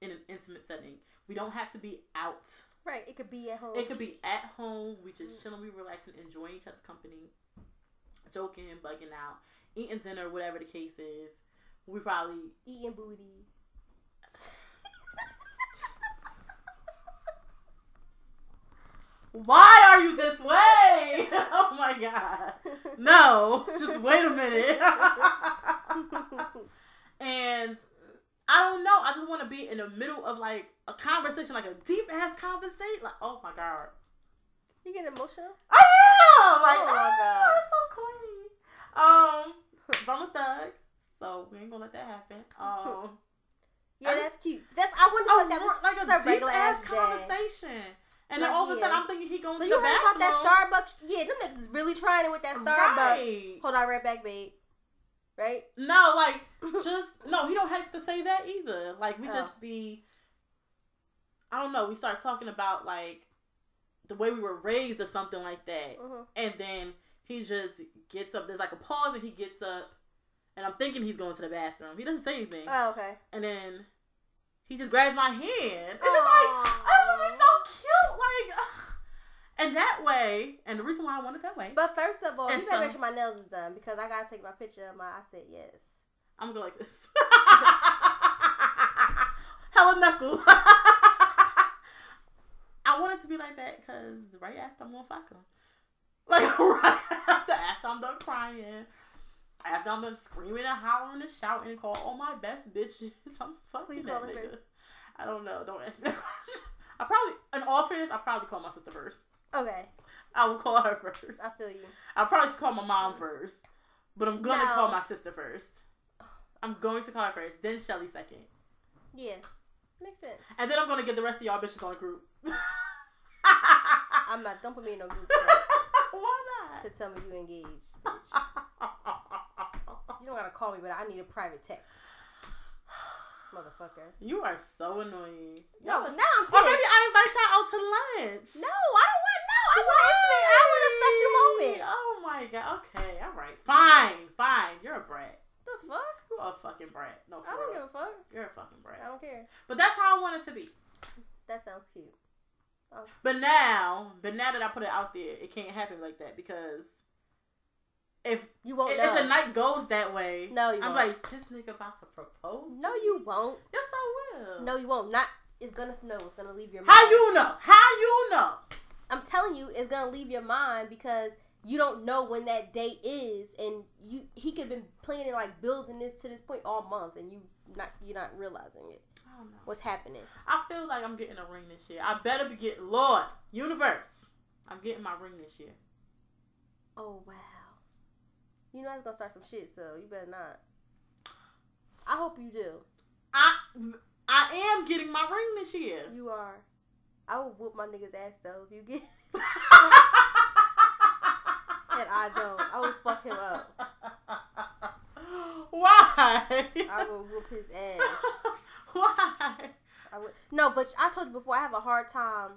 in an intimate setting. We don't have to be out. Right. It could be at home. It could be at home. We just mm. chilling, we relaxing, enjoying each other's company, joking, bugging out, eating dinner, whatever the case is. We probably eating booty. Why are you this way? *laughs* Oh my god. No, just wait a minute. *laughs* and I don't know. I just want to be in the middle of like a conversation, like a deep ass conversation. Like, oh my god. you getting emotional? I am. Like, Oh my God. that's so corny. Um, but I'm a thug, so we ain't gonna let that happen. Um, *laughs* Yeah, I that's cute. That's I wonder what that like a a deep regular ass ass day. conversation. And then all of a sudden. I'm thinking he going So to you the heard about that Starbucks? Yeah, them niggas really trying it with that Starbucks. Right. Hold on, right back, babe. Right? No, like just no. He don't have to say that either. Like we Oh. just be. I don't know. We start talking about like the way we were raised or something like that, hmm and then he just gets up. There's like a pause, and he gets up, and I'm thinking he's going to the bathroom. He doesn't say anything, Oh, okay. and then he just grabs my hand. It's just like I was just so like. ugh. And that way, and the reason why I want it that way, But first of all, you gotta make sure my nails is done because I gotta take my picture of my. I said yes. I'm gonna go like this. *laughs* Hella knuckle. *laughs* I want it to be like that because right after I'm gonna fuck him. *laughs* Like right after, after I'm done crying, after I'm done screaming and hollering and shouting and call all my best bitches, I'm fucking that nigga. first? I don't know. Don't ask me that question. I probably, in all fairness, I probably call my sister first. Okay, I will call her first. I feel you. I probably should call my mom first, but I'm gonna No. call my sister first. I'm going to call her first, then Shelly second, Yeah, makes sense. and then I'm gonna get the rest of y'all bitches on a group. I'm not. Don't put me in no group *laughs* Why to tell me you engaged. not? You don't gotta call me, but I need a private text. *sighs* Motherfucker. you are so annoying. No, Y'all- are now I'm oh, or maybe pissed. I invite y'all out to lunch. No, I don't want. I want intimate. I want a special moment. Oh my god. Okay. All right. Fine. Fine. You're a brat. The fuck? You're a fucking brat. No, I don't real. give a fuck. You're a fucking brat. I don't care. But that's how I want it to be. That sounds cute. Oh. But now, but now that I put it out there, it can't happen like that because if You won't if, know. if the night goes that way, No, you I'm won't. like, this nigga about to propose. no, you won't. Yes, I will. No, you won't. Not. It's gonna snow. It's gonna leave your mind. How you know? How you know? I'm telling you, it's gonna leave your mind because you don't know when that date is, and you he could have been planning like building this to this point all month, and you not you're not realizing it. I don't know. What's happening? I feel like I'm getting a ring this year. I better be getting Lord universe. I'm getting my ring this year. Oh wow. You know I was gonna start some shit, so you better not. I hope you do. I I am getting my ring this year. You are. I will whoop my nigga's ass though if you get *laughs* *laughs* and I don't. I will fuck him up. *laughs* Why? I will whoop his ass. Why? I would no, but I told you before I have a hard time.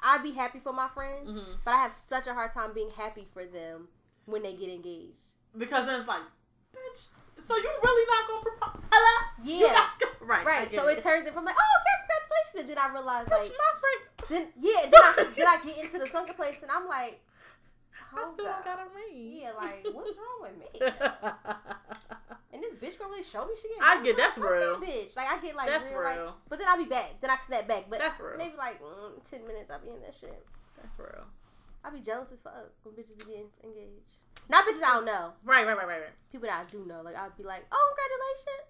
I'd be happy for my friends, Mhm. but I have such a hard time being happy for them when they get engaged. Because then it's like, bitch. So you really not gonna propose? Hello? Yeah, gonna- right. Right. So it turns it from like, oh, congratulations, and then I realize Bitch, like, my friend. then yeah, then I, *laughs* then I get into the sunken place, and I'm like, I still up. got a ring. Yeah, like what's wrong with me? *laughs* And this bitch gonna really show me she. Get. I get- that's real. Bitch, like I get like That's real, like, but then I'll be back. Then I snap back. But That's real. maybe like mm, ten minutes I'll be in that shit. That's real. I'll be jealous as fuck when bitches be getting engaged. Not bitches I don't know. Right, right, right, right, right. People that I do know. Like I'd be like, oh, congratulations.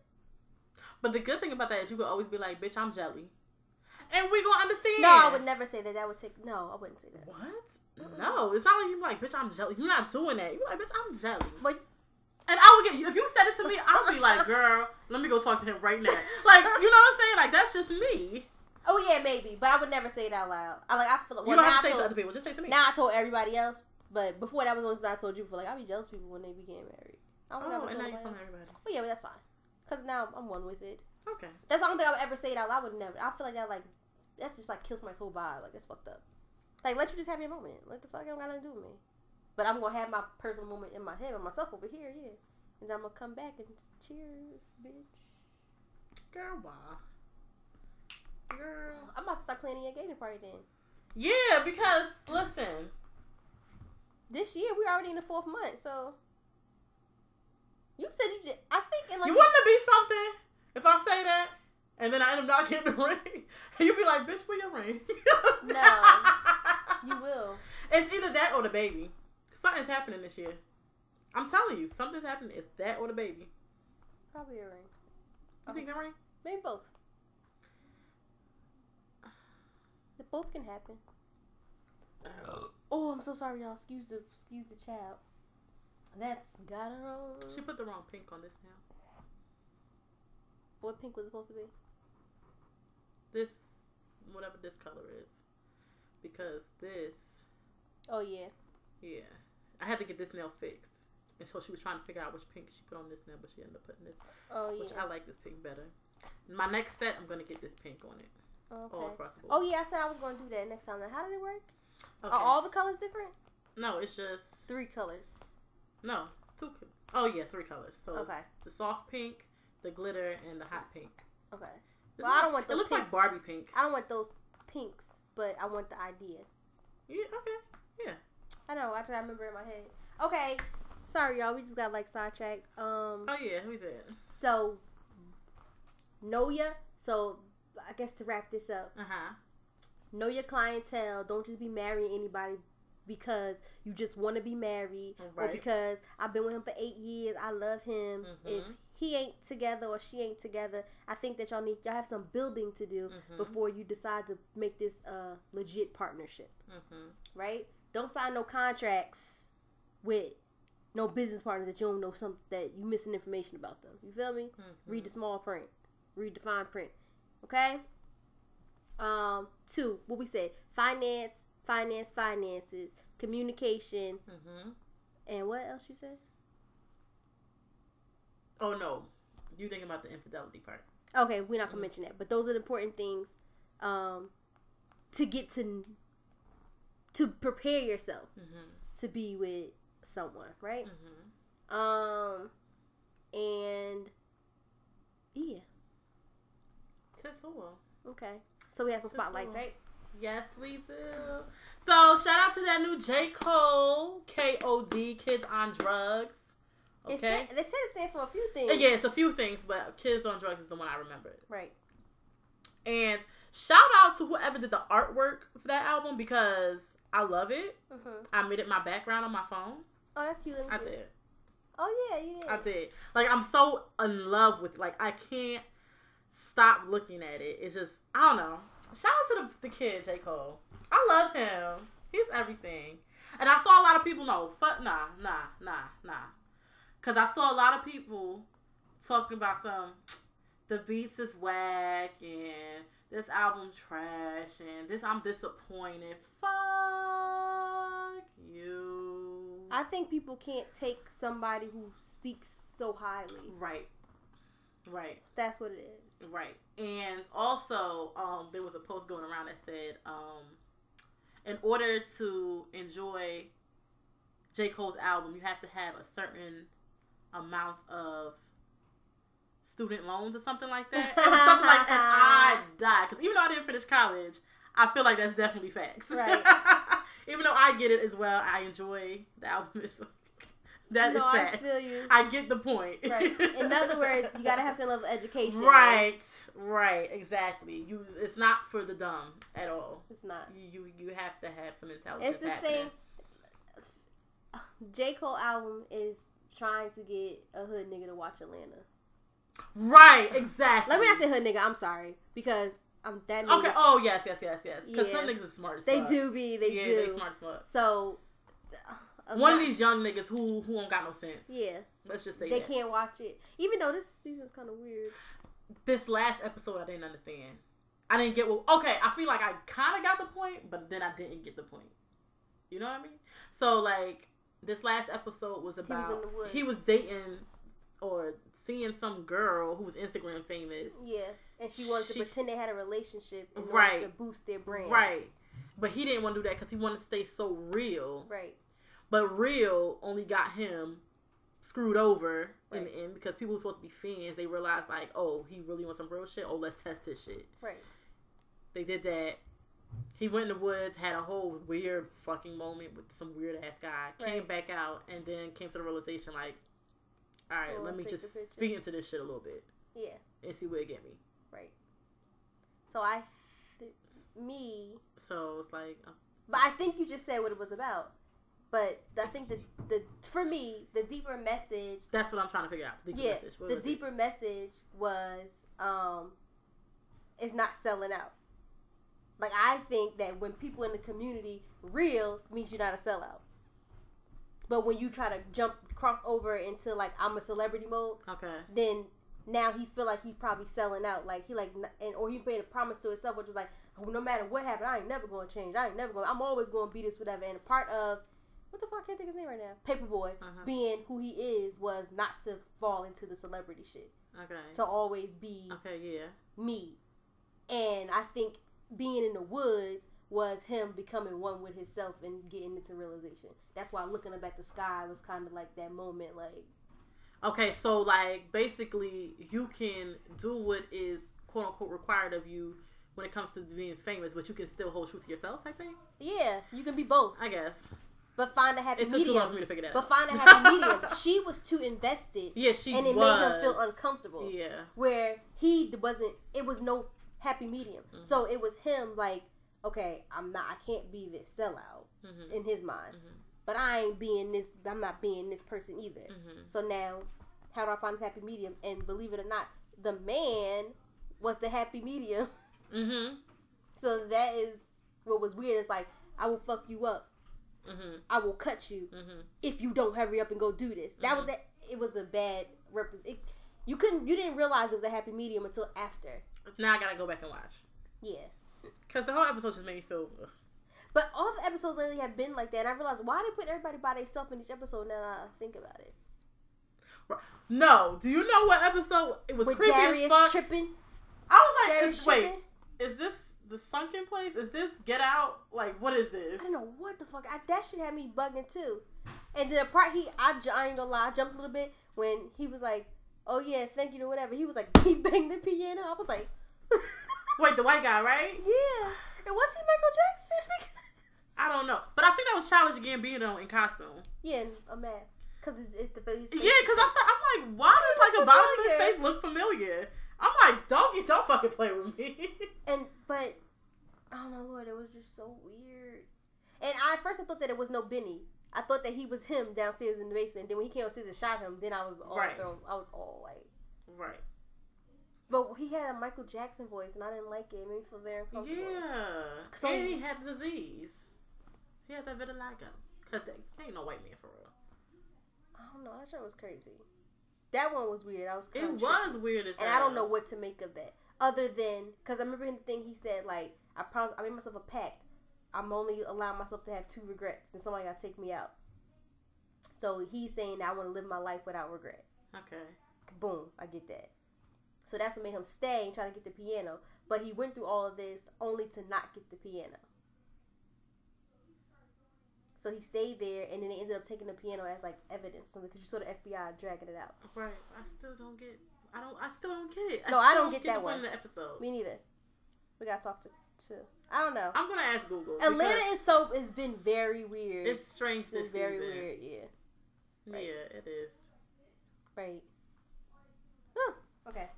But the good thing about that is you could always be like, bitch, I'm jelly. And we gonna understand. No, I would never say that. That would take. No, I wouldn't say that. What? Mm-mm. No, it's not like you be like, bitch, I'm jelly. You're not doing that. You're like, bitch, I'm jelly. But And I would get if you said it to me, I'll be like, *laughs* girl, let me go talk to him right now. Like, you know what I'm saying? Like, that's just me. Oh yeah, maybe. But I would never say it out loud. I like. I feel like. You don't have to I say it to other people. Just say it to me. now I told everybody else. But before that was the only thing I told you before. Like I be jealous of people when they be getting married. I don't I oh, and told now telling everybody. Oh yeah, but that's fine. Cause now I'm one with it. Okay. That's the only thing I would ever say it out loud. I would never. I feel like that like that just like kills my whole vibe. Like that's fucked up. Like let you just have your moment. What the fuck? It don't got nothing to do with me. But I'm gonna have my personal moment in my head with myself over here, yeah. And then I'm gonna come back and cheers, bitch. Girl, why? Girl. I'm about to start planning your engagement party then. Yeah, because listen, This year we're already in the fourth month, so you said you just. I think in like you wouldn't it be something if I say that and then I end up not getting the *laughs* ring, and you be like, bitch, for your ring? *laughs* No. you will. It's either that or the baby. Something's happening this year. I'm telling you, something's happening. It's that or the baby. Probably a ring. You think that ring? Maybe both. The both can happen. Oh, I'm so sorry, y'all. Excuse the excuse the child. That's got her on. She put the wrong pink on this now. What pink was it supposed to be? This, whatever this color is, because this, Oh yeah. yeah, I had to get this nail fixed, and so she was trying to figure out which pink she put on this nail, but she ended up putting this, Oh yeah. which. I like this pink better. My next set, I'm gonna get this pink on it all across the Oh yeah, I said I was gonna do that next time. Now, how did it work? Okay. Are all the colors different? no, it's just Three colors. no, it's two. Oh yeah, three colors. So it's Okay. the soft pink, the glitter, and the hot pink. Okay. It Well, I don't want It those looks pinks. like Barbie pink. I don't want those pinks, but I want the idea. Yeah. Okay. Yeah. I know. I try to remember in my head. Okay. Sorry, y'all. We just got like sidetracked. Um. Oh yeah, we did. So, know ya. So, I guess to wrap this up, Uh huh. know your clientele. Don't just be marrying anybody because you just want to be married or because I've been with him for eight years. I love him. If Mhm. he ain't together or she ain't together, I think that y'all need y'all have some building to do Mhm. before you decide to make this a legit partnership. Mhm. Right? Don't sign no contracts with no business partners that you don't know some that you missing information about them. You feel me? Mhm. Read the small print. Read the fine print. Okay? Um, two, what we said, finance, finance, finances, communication, Mhm. and what else you said? Oh no, you thinking about the infidelity part? Okay, we're not gonna mention that, but those are the important things um, to get to to prepare yourself Mhm. to be with someone, right? Mhm. Um, and yeah, All. okay. So we have some spotlights, right? Yes, we do. So shout out to that new J Cole K O D Kids on Drugs. It Okay. said, they said it stand for a few things. Yeah, it's a few things, but Kids on Drugs is the one I remember. Right. And shout out to whoever did the artwork for that album because I love it. Mm-hmm. I made it my background on my phone. Oh, that's cute. I did. Oh yeah, you did. I did. Like I'm so in love with like I can't stop looking at it. It's just I don't know. Shout out to the, the kid J Cole. I love him. He's everything. And I saw a lot of people know. Fuck nah, nah, nah, nah. Cause I saw a lot of people talking about some. The beats is whack and this album trash and this I'm disappointed. Fuck you. I think people can't take somebody who speaks so highly. Right. Right. That's what it is. Right. And also, um, there was a post going around that said, um, in order to enjoy J. Cole's album, you have to have a certain amount of student loans or something like that. It was something like and *laughs* I died. Because even though I didn't finish college, I feel like that's definitely facts. Right. *laughs* even though I get it as well, I enjoy the album. That is no, I feel you. I get the point. Right. In *laughs* other words, you gotta have some level of education. Right, right, exactly. You, it's not for the dumb at all. It's not. You, you, you have to have some intelligence. It's the happening. same. J Cole album is trying to get a hood nigga to watch Atlanta. Right, exactly. Let me not say hood nigga. I'm sorry because I'm that. Okay. Oh yes, yes, yes, yes. Because Yeah. some niggas are smart as they fuck. do be. They yeah, do. they smart as fuck. So One of these young niggas who who don't got no sense. Yeah, Let's just say they that. can't watch it. Even though this season's kind of weird. This last episode, I didn't understand. I didn't get what. Okay, I feel like I kind of got the point, but then I didn't get the point. You know what I mean? So like this last episode was was about in the woods. he was dating or seeing some girl who was Instagram famous. Yeah, and she wanted She- to pretend they had a relationship Right. to boost their brand. Right. But he didn't want to do that because he wanted to stay so real. Right. But real only got him screwed over in the end because people were supposed to be fans. They realized like, oh, he really wants some real shit. Oh, let's test his shit. Right. They did that. He went in the woods, had a whole weird fucking moment with some weird ass guy. Came back out and then came to the realization like, all right, let me just feed into this shit a little bit Yeah. and see where it get me. Right. So I, th- me, So it's like, uh, but I think you just said what it was about. But I think the the for me the deeper message, that's what I'm trying to figure out. The deeper yeah, message. What the was it? deeper message was um, is not selling out. Like I think that when people in the community real means you're not a sellout. But when you try to jump cross over into like I'm a celebrity mode, Okay. then now he feel like he's probably selling out. Like he like and or he made a promise to himself, which was like, oh, no matter what happened, I ain't never gonna change. I ain't never gonna. I'm always gonna be this whatever. And a part of what the fuck I can't think of his name right now. Paper Boi Uh-huh. being who he is was not to fall into the celebrity shit. Okay. To always be Okay. Yeah. me. And I think being in the woods was him becoming one with himself and getting into realization. That's why looking up at the sky was kind of like that moment, like Okay, so like basically, you can do what is quote unquote required of you when it comes to being famous, but you can still hold true to yourself, type thing. Yeah, you can be both, I guess but find a happy it took too long for medium. me to figure that But find a happy medium. She was too invested, yeah, she and it was. made her feel uncomfortable. Yeah, Where he wasn't. It was no happy medium. Mm-hmm. So it was him like, okay, I'm not. I can't be this sellout Mhm. in his mind. Mhm. But I ain't being this. I'm not being this person either. Mhm. So now, how do I find the happy medium? And believe it or not, the man was the happy medium. Mhm. *laughs* So that is what was weird. It's like I will fuck you up. Mhm. I will cut you Mhm. if you don't hurry up and go do this. That was that. It was a bad rep. It, you couldn't. You didn't realize it was a happy medium until after. Now I gotta go back and watch Yeah. because the whole episode just made me feel. ugh. But all the episodes lately have been like that. And I realized why they put everybody by themselves in each episode. Now that I think about it, No, do you know what episode it was with Darius fuck? tripping, I was like, is, wait, is this the sunken place? Is this Get Out? Like, what is this? I don't know what the fuck. I, that shit had me bugging too. And the part he, I, I ain't gonna lie, I jumped a little bit when he was like, "Oh yeah, thank you" or whatever. He was like, *laughs* he banged the piano. I was like, *laughs* Wait, the white guy, right? yeah. And was he Michael Jackson? *laughs* I don't know, but I think that was Childish Gambino in costume. yeah, a mask. Cause it's, it's the face. Yeah, because I start, I'm like, why does like the bottom of his face look familiar? I'm like, don't get, don't fucking play with me. *laughs* And but oh my lord, it was just so weird. And I at first I thought that it was no Benny. I thought that he was him downstairs in the basement. Then when he came upstairs and shot him, then I was all Right. thrown. I was all like, right. but he had a Michael Jackson voice, and I didn't like it. It made me feel very uncomfortable. Yeah. So- and he had disease. He had that vitiligo. Cause they ain't no white man for real. I don't know. That show was crazy. That one was weird. I was. It kinda was weird as and I don't know what to make of that. Other than because I remember in the thing he said like I promise I made myself a pact. I'm only allowing myself to have two regrets, and somebody got to take me out. So he's saying that I want to live my life without regret. Okay. Boom, I get that. So that's what made him stay and try to get the piano. But he went through all of this only to not get the piano. So he stayed there, and then they ended up taking the piano as like evidence, so because you saw the FBI dragging it out. Right. I still don't get. I don't. I still don't get it. No, I don't get that point one. the episode. Me neither. We gotta talk to. to I don't know. I'm gonna ask Google. Atlanta is so It's been very weird. It's strange It's this very season. weird. Yeah. Right. Yeah, it is. Right. Whew. Okay.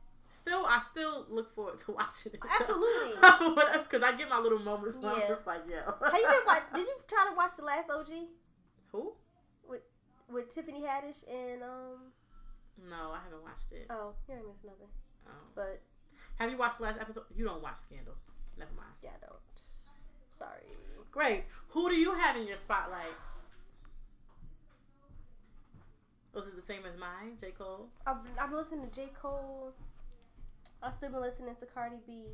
Still, I still look forward to *laughs* watching it. Absolutely. *laughs* Because I get my little moments. And I'm Yeah. just like, yo. Have you been watch, *laughs* Did you try to watch the last OG Who? with with Tiffany Haddish and um? No, I haven't watched it. Oh, you ain't missed nothing. Um, But have you watched the last episode? You don't watch Scandal. Never mind. yeah, I don't. Sorry. Great. Who do you have in your spotlight? Was it the same as mine, J. Cole? I've, I've listened to J Cole. I've still been listening to Cardi B.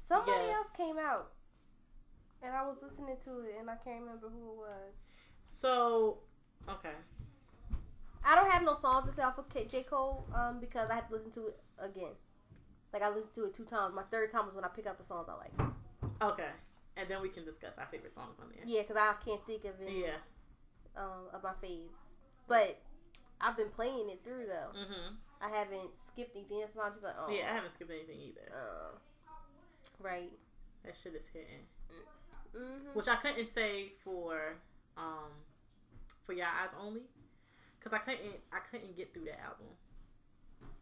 Somebody Yes. else came out, and I was listening to it, and I can't remember who it was. So, okay. I don't have no songs to say off of J Cole um, because I have to listen to it again. Like I listened to it two times. My third time was when I pick out the songs I like. Okay. And then we can discuss our favorite songs on there. Yeah, because I can't think of any Yeah. um, of my faves. But I've been playing it through though. Mm-hmm. I haven't skipped anything. Sometimes people like, oh, Yeah, I haven't skipped anything either. uh, right. That shit is hitting. Mm-hmm. Which I couldn't say for um for your eyes only. Cause I couldn't I couldn't get through that album.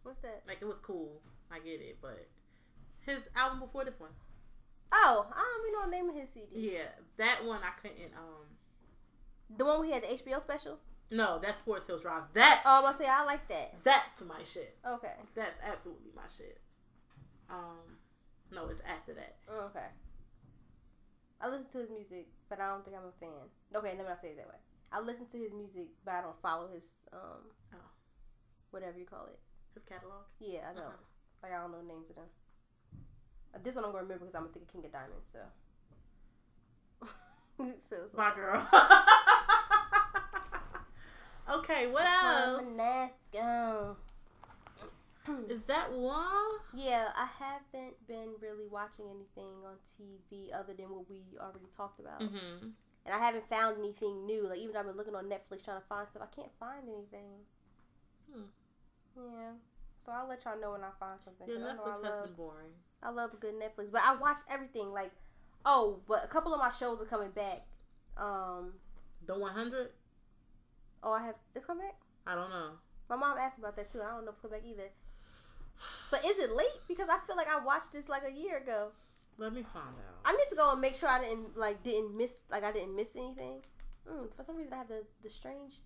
What's that? Like it was cool. I get it, but his album before this one. Oh, I don't even know the name of his CD. Yeah. That one I couldn't um The one we had the HBO special. No, that's Forest Hills Drive. That Oh, I say I like that. that's my shit. Okay. That's absolutely my shit. Um no, it's after that. Okay. I listen to his music, but I don't think I'm a fan. Okay, let me not say it that way. I listen to his music, but I don't follow his um, Oh. whatever you call it. His catalog. Yeah, I don't. Uh-huh. Like I don't know the names of them. Uh, this one I'm gonna remember because I'm gonna think of King of Diamonds. So. *laughs* so My girl. *laughs* okay, what else? Let's go. Is that one? Yeah, I haven't been really watching anything on TV other than what we already talked about. Mm-hmm. And I haven't found anything new. Like even though I've been looking on Netflix trying to find stuff, I can't find anything. Yeah. So I'll let y'all know when I find something. Yeah, 'cause I know Netflix has love, been boring. I love a good Netflix, but I watch everything. Like, oh, but a couple of my shows are coming back. Um, The 100? Oh, I have it's come back. I don't know. My mom asked about that too. I don't know if it's come back either. But is it late? Because I feel like I watched this like a year ago. Let me find out. I need to go and make sure I didn't like didn't miss like I didn't miss anything. Mm, for some reason, I have the the strange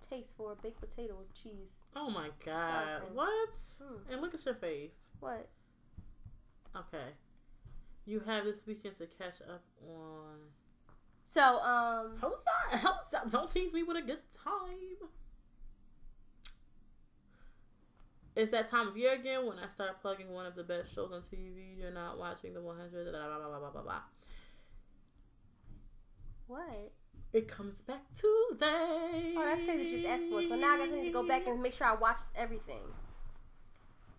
taste for a baked potato with cheese. Oh my god. Something. What? Hmm. And look at your face. What? Okay. You have this weekend to catch up on. So um, Hold on. Hold on. Don't tease me with a good time. It's that time of year again when I start plugging one of the best shows on TV. You're not watching the 100. Blah, blah, blah, blah, blah, blah, blah. what? It comes back Tuesday. Oh, that's crazy. Just asked for it. So now I guess I need to go back and make sure I watched everything.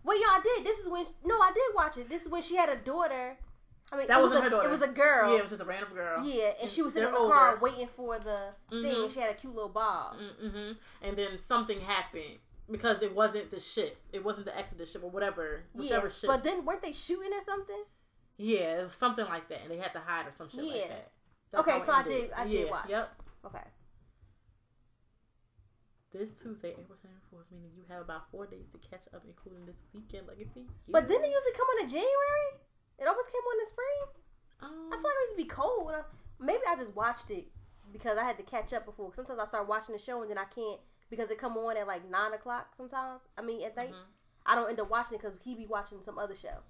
Well, y'all did. This is when no, I did watch it. This is when she had a daughter. I mean, That it was wasn't a, her daughter. It was a girl. Yeah, it was just a random girl. Yeah, and she was sitting in the car older. waiting for the thing. Mhm. And she had a cute little bob. Mm-hmm. And then something happened because it wasn't the ship. It wasn't the Exodus ship or whatever. Whichever yeah, ship. but then weren't they shooting or something? yeah, it was something like that. And they had to hide or some shit like that. That's Okay, so I did- I did watch. Yep. Okay. This Tuesday, April 24th, meaning you have about four days to catch up, including this weekend. Like, if you. But didn't it usually come on in January? It always came on in the spring. Um, I feel like it used to be cold. When I, maybe I just watched it because I had to catch up before. Sometimes I start watching the show and then I can't because it come on at like nine o'clock. Sometimes I mean at night. Mhm. I don't end up watching it because he be watching some other show,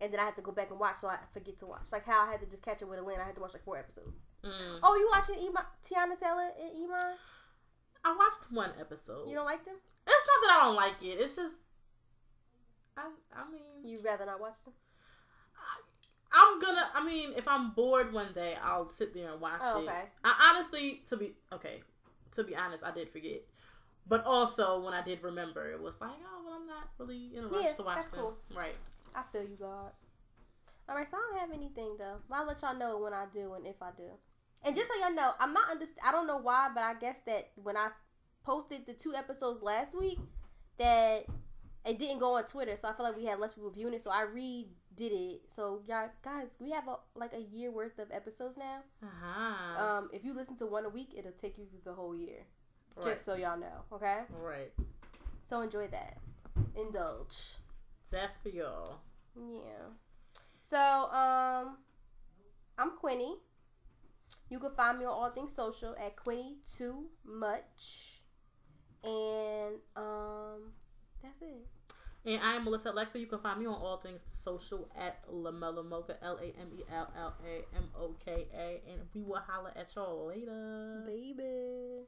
and then I have to go back and watch, so I forget to watch. Like how I had to just catch it with Atlanta. I had to watch like four episodes. Mm. Oh, you watching Iman, Teyana Taylor and Iman? I watched one episode. You don't like them? It's not that I don't like it. It's just. I, I mean. You rather not watch them? I'm gonna. I mean, if I'm bored one day, I'll sit there and watch Oh, it. okay. I honestly, to be okay, to be honest, I did forget. But also, when I did remember, it was like, oh, well, I'm not really in a rush Yeah, to watch that's them. cool. Right. I feel you, God. All right, so I don't have anything though. But I'll let y'all know when I do and if I do. And just so y'all know, I'm not underst- I don't know why, but I guess that when I posted the two episodes last week, that it didn't go on Twitter, so I feel like we had less people viewing it. So I redid it. So y'all guys, we have a, like a year worth of episodes now. Uh-huh. Um, if you listen to one a week, it'll take you through the whole year. right. Just so y'all know, okay? right. So enjoy that. Indulge. That's for y'all. Yeah. So, um, I'm Quinny. You can find me on all things social at Quinny Too Much, and um, that's it. And I am Melissa Alexa. You can find me on all things social at Lamella Moka, L A M E L L A M O K A. And we will holler at y'all later. Baby.